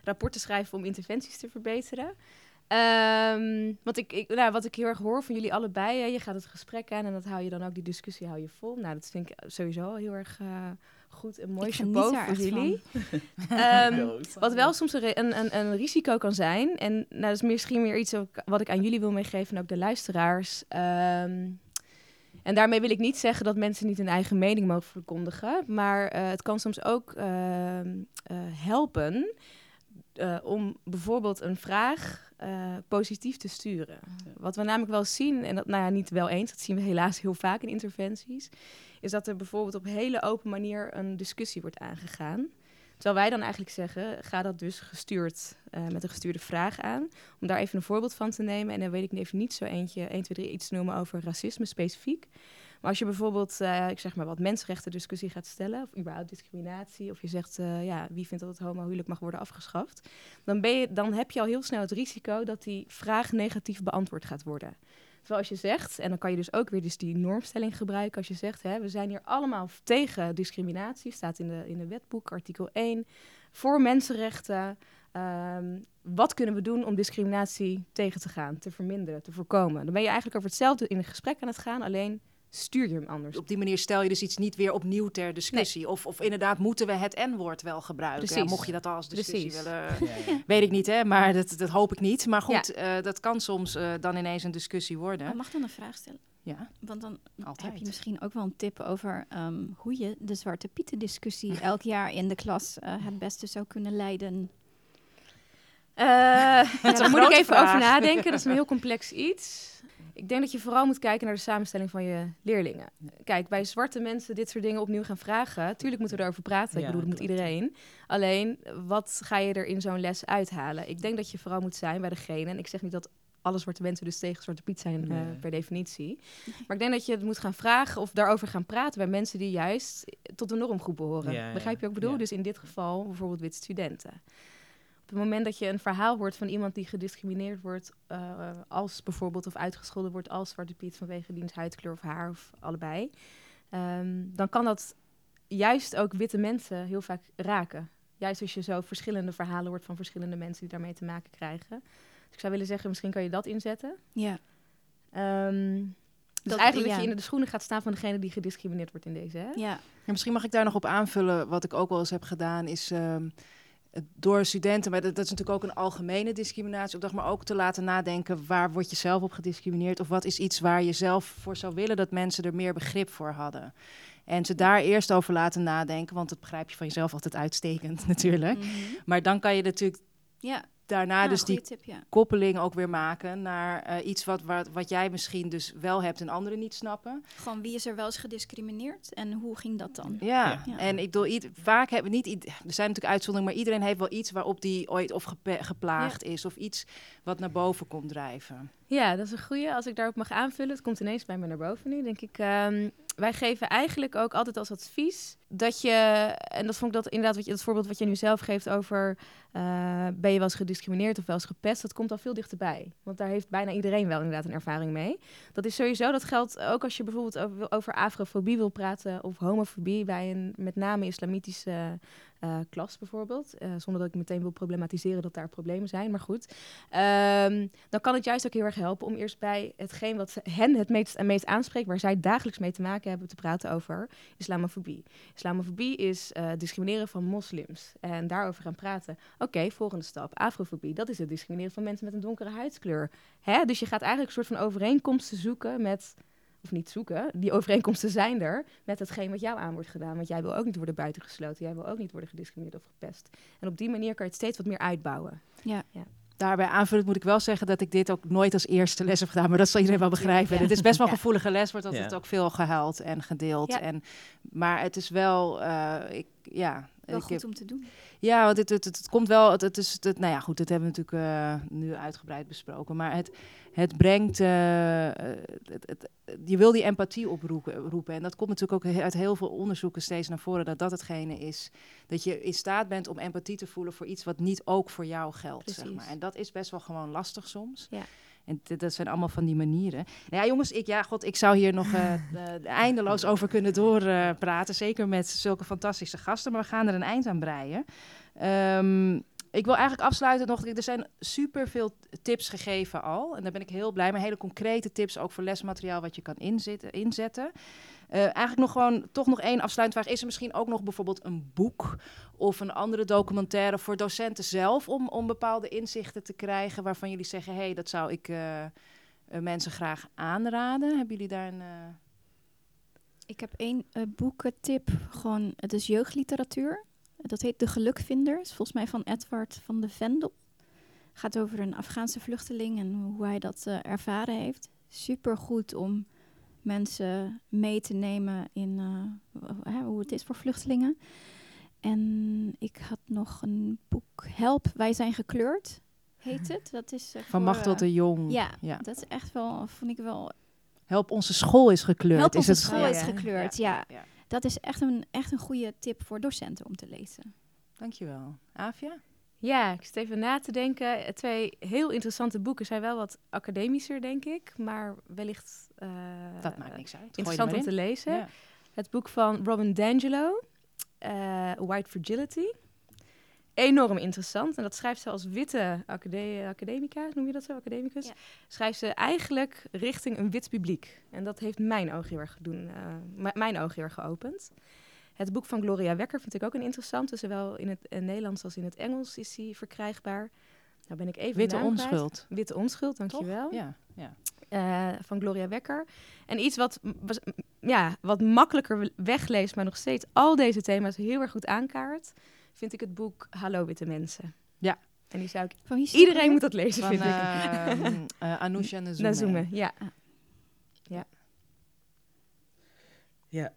rapporten schrijven om interventies te verbeteren. Ehm, wat, ik, ik, nou, wat ik heel erg hoor van jullie allebei, hè, je gaat het gesprek aan en dat hou je dan ook, die discussie hou je vol. Nou, dat vind ik sowieso heel erg eh, goed en mooi chapeau daar voor jullie. Ehm, wat wel soms een, een, een, risico kan zijn, en nou, dat is misschien meer iets wat ik aan jullie wil meegeven en ook de luisteraars. Ehm, en daarmee wil ik niet zeggen dat mensen niet hun eigen mening mogen verkondigen, maar eh, het kan soms ook eh, helpen eh, om bijvoorbeeld een vraag eh, positief te sturen. Wat we namelijk wel zien, en dat nou ja, niet wel eens, dat zien we helaas heel vaak in interventies, is dat er bijvoorbeeld op hele open manier een discussie wordt aangegaan. Terwijl wij dan eigenlijk zeggen, ga dat dus gestuurd uh, met een gestuurde vraag aan. Om daar even een voorbeeld van te nemen. En dan weet ik even niet zo eentje, 1, 2, 3 iets te noemen over racisme specifiek. Maar als je bijvoorbeeld, uh, ik zeg maar wat, mensenrechten discussie gaat stellen, of überhaupt discriminatie, of je zegt, uh, ja, wie vindt dat het homohuwelijk mag worden afgeschaft, dan, ben je, dan heb je al heel snel het risico dat die vraag negatief beantwoord gaat worden. Terwijl als je zegt, en dan kan je dus ook weer dus die normstelling gebruiken, als je zegt, hè, we zijn hier allemaal tegen discriminatie, staat in de, in de wetboek, artikel 1, voor mensenrechten. Um, wat kunnen we doen om discriminatie tegen te gaan, te verminderen, te voorkomen? Dan ben je eigenlijk over hetzelfde in een gesprek aan het gaan, alleen stuur je hem anders. Op die manier stel je dus iets niet weer opnieuw ter discussie. Nee. Of, of inderdaad, moeten we het N-woord wel gebruiken? Precies. Ja, mocht je dat al als discussie Precies. willen... Ja, ja. Weet ik niet, hè? Maar dat, dat hoop ik niet. Maar goed, eh, dat kan soms eh, dan ineens een discussie worden. Oh, mag ik dan een vraag stellen? Ja, Want dan Altijd. heb je misschien ook wel een tip over ehm, hoe je de Zwarte Pieten discussie elk jaar in de klas eh, het beste zou kunnen leiden. Eh, daar moet ik even vraag. over nadenken. Dat is een heel complex iets. Ik denk dat je vooral moet kijken naar de samenstelling van je leerlingen. Kijk, bij zwarte mensen dit soort dingen opnieuw gaan vragen. Tuurlijk moeten we erover praten. Ik bedoel, dat moet iedereen. Alleen, wat ga je er in zo'n les uithalen? Ik denk dat je vooral moet zijn bij degene. En ik zeg niet dat alle zwarte mensen dus tegen Zwarte Piet zijn eh, per definitie. Maar ik denk dat je het moet gaan vragen of daarover gaan praten bij mensen die juist tot de normgroep behoren. Ja. Begrijp je wat ik bedoel? Ja. Dus in dit geval bijvoorbeeld witte studenten. Het moment dat je een verhaal hoort van iemand die gediscrimineerd wordt, eh, als bijvoorbeeld of uitgescholden wordt als Zwarte Piet vanwege diens huidkleur of haar of allebei, ehm, dan kan dat juist ook witte mensen heel vaak raken. Juist als je zo verschillende verhalen hoort van verschillende mensen die daarmee te maken krijgen. Dus ik zou willen zeggen, misschien kan je dat inzetten. Ja. Ehm, dus Dat- eigenlijk ja. dat je in de schoenen gaat staan van degene die gediscrimineerd wordt in deze. Hè? Ja. Ja, misschien mag ik daar nog op aanvullen. Wat ik ook wel eens heb gedaan, is ehm, door studenten, maar dat, dat is natuurlijk ook een algemene discriminatieopdracht, maar ook te laten nadenken waar word je zelf op gediscrimineerd of wat is iets waar je zelf voor zou willen dat mensen er meer begrip voor hadden. En ze daar eerst over laten nadenken, want dat begrijp je van jezelf altijd uitstekend natuurlijk. Mhm. Maar dan kan je natuurlijk Ja. Daarna Nou, dus die goeie tip, ja. koppeling ook weer maken naar eh, iets wat, wat, wat jij misschien dus wel hebt en anderen niet snappen. Gewoon wie is er wel eens gediscrimineerd en hoe ging dat dan? Ja, Ja. en ik bedoel, ied- vaak hebben niet, ied- er zijn natuurlijk uitzonderingen, maar iedereen heeft wel iets waarop die ooit of gepe- geplaagd is of iets wat naar boven komt drijven. Ja, dat is een goeie. Als ik daarop mag aanvullen, het komt ineens bij me naar boven nu, denk ik. ehm, wij geven eigenlijk ook altijd als advies dat je, en dat vond ik dat inderdaad, wat je, het voorbeeld wat je nu zelf geeft over eh, ben je wel eens gediscrimineerd of wel eens gepest, dat komt al veel dichterbij. Want daar heeft bijna iedereen wel inderdaad een ervaring mee. Dat is sowieso, dat geldt ook als je bijvoorbeeld over, over afrofobie wil praten of homofobie bij een met name islamitische eh, klas bijvoorbeeld. Eh, zonder dat ik meteen wil problematiseren dat daar problemen zijn, maar goed. Ehm, dan kan het juist ook heel erg helpen om eerst bij hetgeen wat hen het meest, meest aanspreekt, waar zij dagelijks mee te maken hebben, te praten over islamofobie. Islamofobie is eh, discrimineren van moslims en daarover gaan praten. Oké, volgende stap. Afrofobie, dat is het discrimineren van mensen met een donkere huidskleur. Hè? Dus je gaat eigenlijk een soort van overeenkomsten zoeken met, of niet zoeken, die overeenkomsten zijn er met hetgeen wat jou aan wordt gedaan. Want jij wil ook niet worden buitengesloten, jij wil ook niet worden gediscrimineerd of gepest. En op die manier kan je het steeds wat meer uitbouwen. Ja. Daarbij aanvullend moet ik wel zeggen dat ik dit ook nooit als eerste les heb gedaan, maar dat zal iedereen wel begrijpen. Ja. Het is best wel een gevoelige les, wordt altijd Ja. ook veel gehuild en gedeeld. En, maar het is wel, eh, ik, ja, Wel ik goed heb- om te doen. Ja, want het, het, het, het komt wel. Het, het is, het, nou ja, goed, dat hebben we natuurlijk eh, nu uitgebreid besproken. Maar het, het brengt. eh, het, je wil die empathie oproepen. Roepen. En dat komt natuurlijk ook uit heel veel onderzoeken steeds naar voren. Dat dat hetgene is. Dat je in staat bent om empathie te voelen voor iets wat niet ook voor jou geldt. Zeg maar. En dat is best wel gewoon lastig soms. Ja. En dat zijn allemaal van die manieren. Nou ja, jongens, ik, ja, god, ik zou hier nog eh, eh, eindeloos over kunnen doorpraten. zeker met zulke fantastische gasten. Maar we gaan er een eind aan breien. Ehm, ik wil eigenlijk afsluiten nog. Er zijn super veel tips gegeven al. En daar ben ik heel blij mee. Hele concrete tips ook voor lesmateriaal wat je kan inzetten. inzetten. Eh, eigenlijk nog gewoon toch nog één afsluitend vraag. Is er misschien ook nog bijvoorbeeld een boek of een andere documentaire voor docenten zelf om, bepaalde inzichten te krijgen waarvan jullie zeggen, hé, hey, dat zou ik eh, eh, mensen graag aanraden. Hebben jullie daar een... eh, Ik heb één boekentip. Gewoon, het is jeugdliteratuur. Dat heet De Gelukvinders, volgens mij van Edward van de Vendel. Gaat over een Afghaanse vluchteling en hoe hij dat ervaren heeft. Super goed om mensen mee te nemen in hoe het is voor vluchtelingen. En ik had nog een boek, Help, wij zijn gekleurd, heet het. Dat is eh, Van Machtel eh, de Jong. Ja, Ja. dat is echt wel, vond ik wel Help, onze school is gekleurd. Help is onze het school ja, is ja. gekleurd, ja. Dat is echt een, echt een goede tip voor docenten om te lezen. Dankjewel. Avia? Ja, ik zit even na te denken. Eh, Twee heel interessante boeken zijn wel wat academischer, denk ik. Maar wellicht eh, Dat maakt niks uit. Er interessant om te lezen. Ja. Het boek van Robin D'Angelo, eh, White Fragility. Enorm interessant. En dat schrijft ze als witte acade- academica, noem je dat zo, academicus? Ja. Schrijft ze eigenlijk richting een wit publiek. En dat heeft mijn oog heel erg, doen, eh, mijn oog heel erg geopend. Het boek van Gloria Wekker vind ik ook een interessante. Zowel in het eh, Nederlands als in het Engels is die verkrijgbaar. Nou ben ik even Witte onschuld. Witte onschuld, Toch? dankjewel Ja, ja. eh, van Gloria Wekker. En iets wat, was- ja, wat makkelijker we- wegleest, maar nog steeds al deze thema's heel erg goed aankaart, vind ik het boek Hallo Witte Mensen. Ja. En die zou ik... Van Iedereen moet dat lezen, Van vind ik. ehm, eh, Anousha Nazume. Nazume, ja. Ja.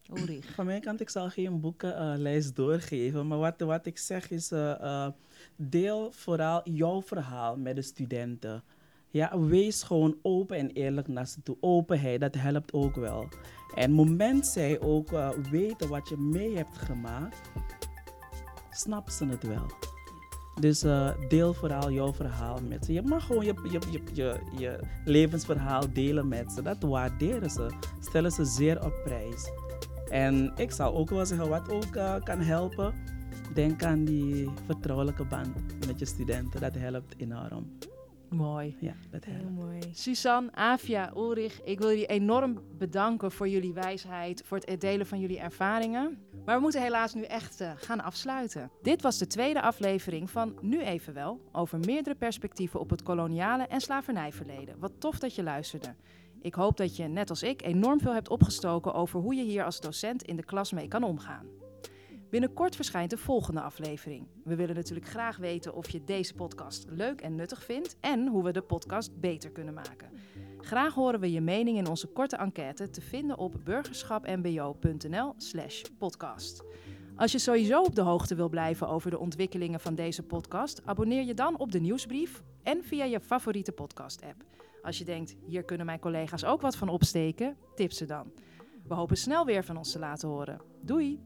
Van mijn kant, ik zal geen boekenlijst doorgeven. Maar wat, wat ik zeg is, eh, eh, deel vooral jouw verhaal met de studenten. Ja, wees gewoon open en eerlijk naar ze toe. Openheid, dat helpt ook wel. En moment zij ook eh, weten wat je mee hebt gemaakt, snappen ze het wel. Dus eh, deel vooral jouw verhaal met ze. Je mag gewoon je, je, je, je, je levensverhaal delen met ze. Dat waarderen ze. Stellen ze zeer op prijs. En ik zou ook wel zeggen, wat ook eh, kan helpen, denk aan die vertrouwelijke band met je studenten. Dat helpt enorm. Mooi. Ja, dat Heel helpt. mooi. Suzanne, Avia, Ulrich, ik wil jullie enorm bedanken voor jullie wijsheid, voor het delen van jullie ervaringen. Maar we moeten helaas nu echt eh, gaan afsluiten. Dit was de tweede aflevering van Nu Even Wel, over meerdere perspectieven op het koloniale en slavernijverleden. Wat tof dat je luisterde. Ik hoop dat je, net als ik, enorm veel hebt opgestoken over hoe je hier als docent in de klas mee kan omgaan. Binnenkort verschijnt de volgende aflevering. We willen natuurlijk graag weten of je deze podcast leuk en nuttig vindt en hoe we de podcast beter kunnen maken. Graag horen we je mening in onze korte enquête te vinden op burgerschapmbo.nl/slash podcast. Als je sowieso op de hoogte wil blijven over de ontwikkelingen van deze podcast, abonneer je dan op de nieuwsbrief en via je favoriete podcast-app. Als je denkt, hier kunnen mijn collega's ook wat van opsteken, tip ze dan. We hopen snel weer van ons te laten horen. Doei!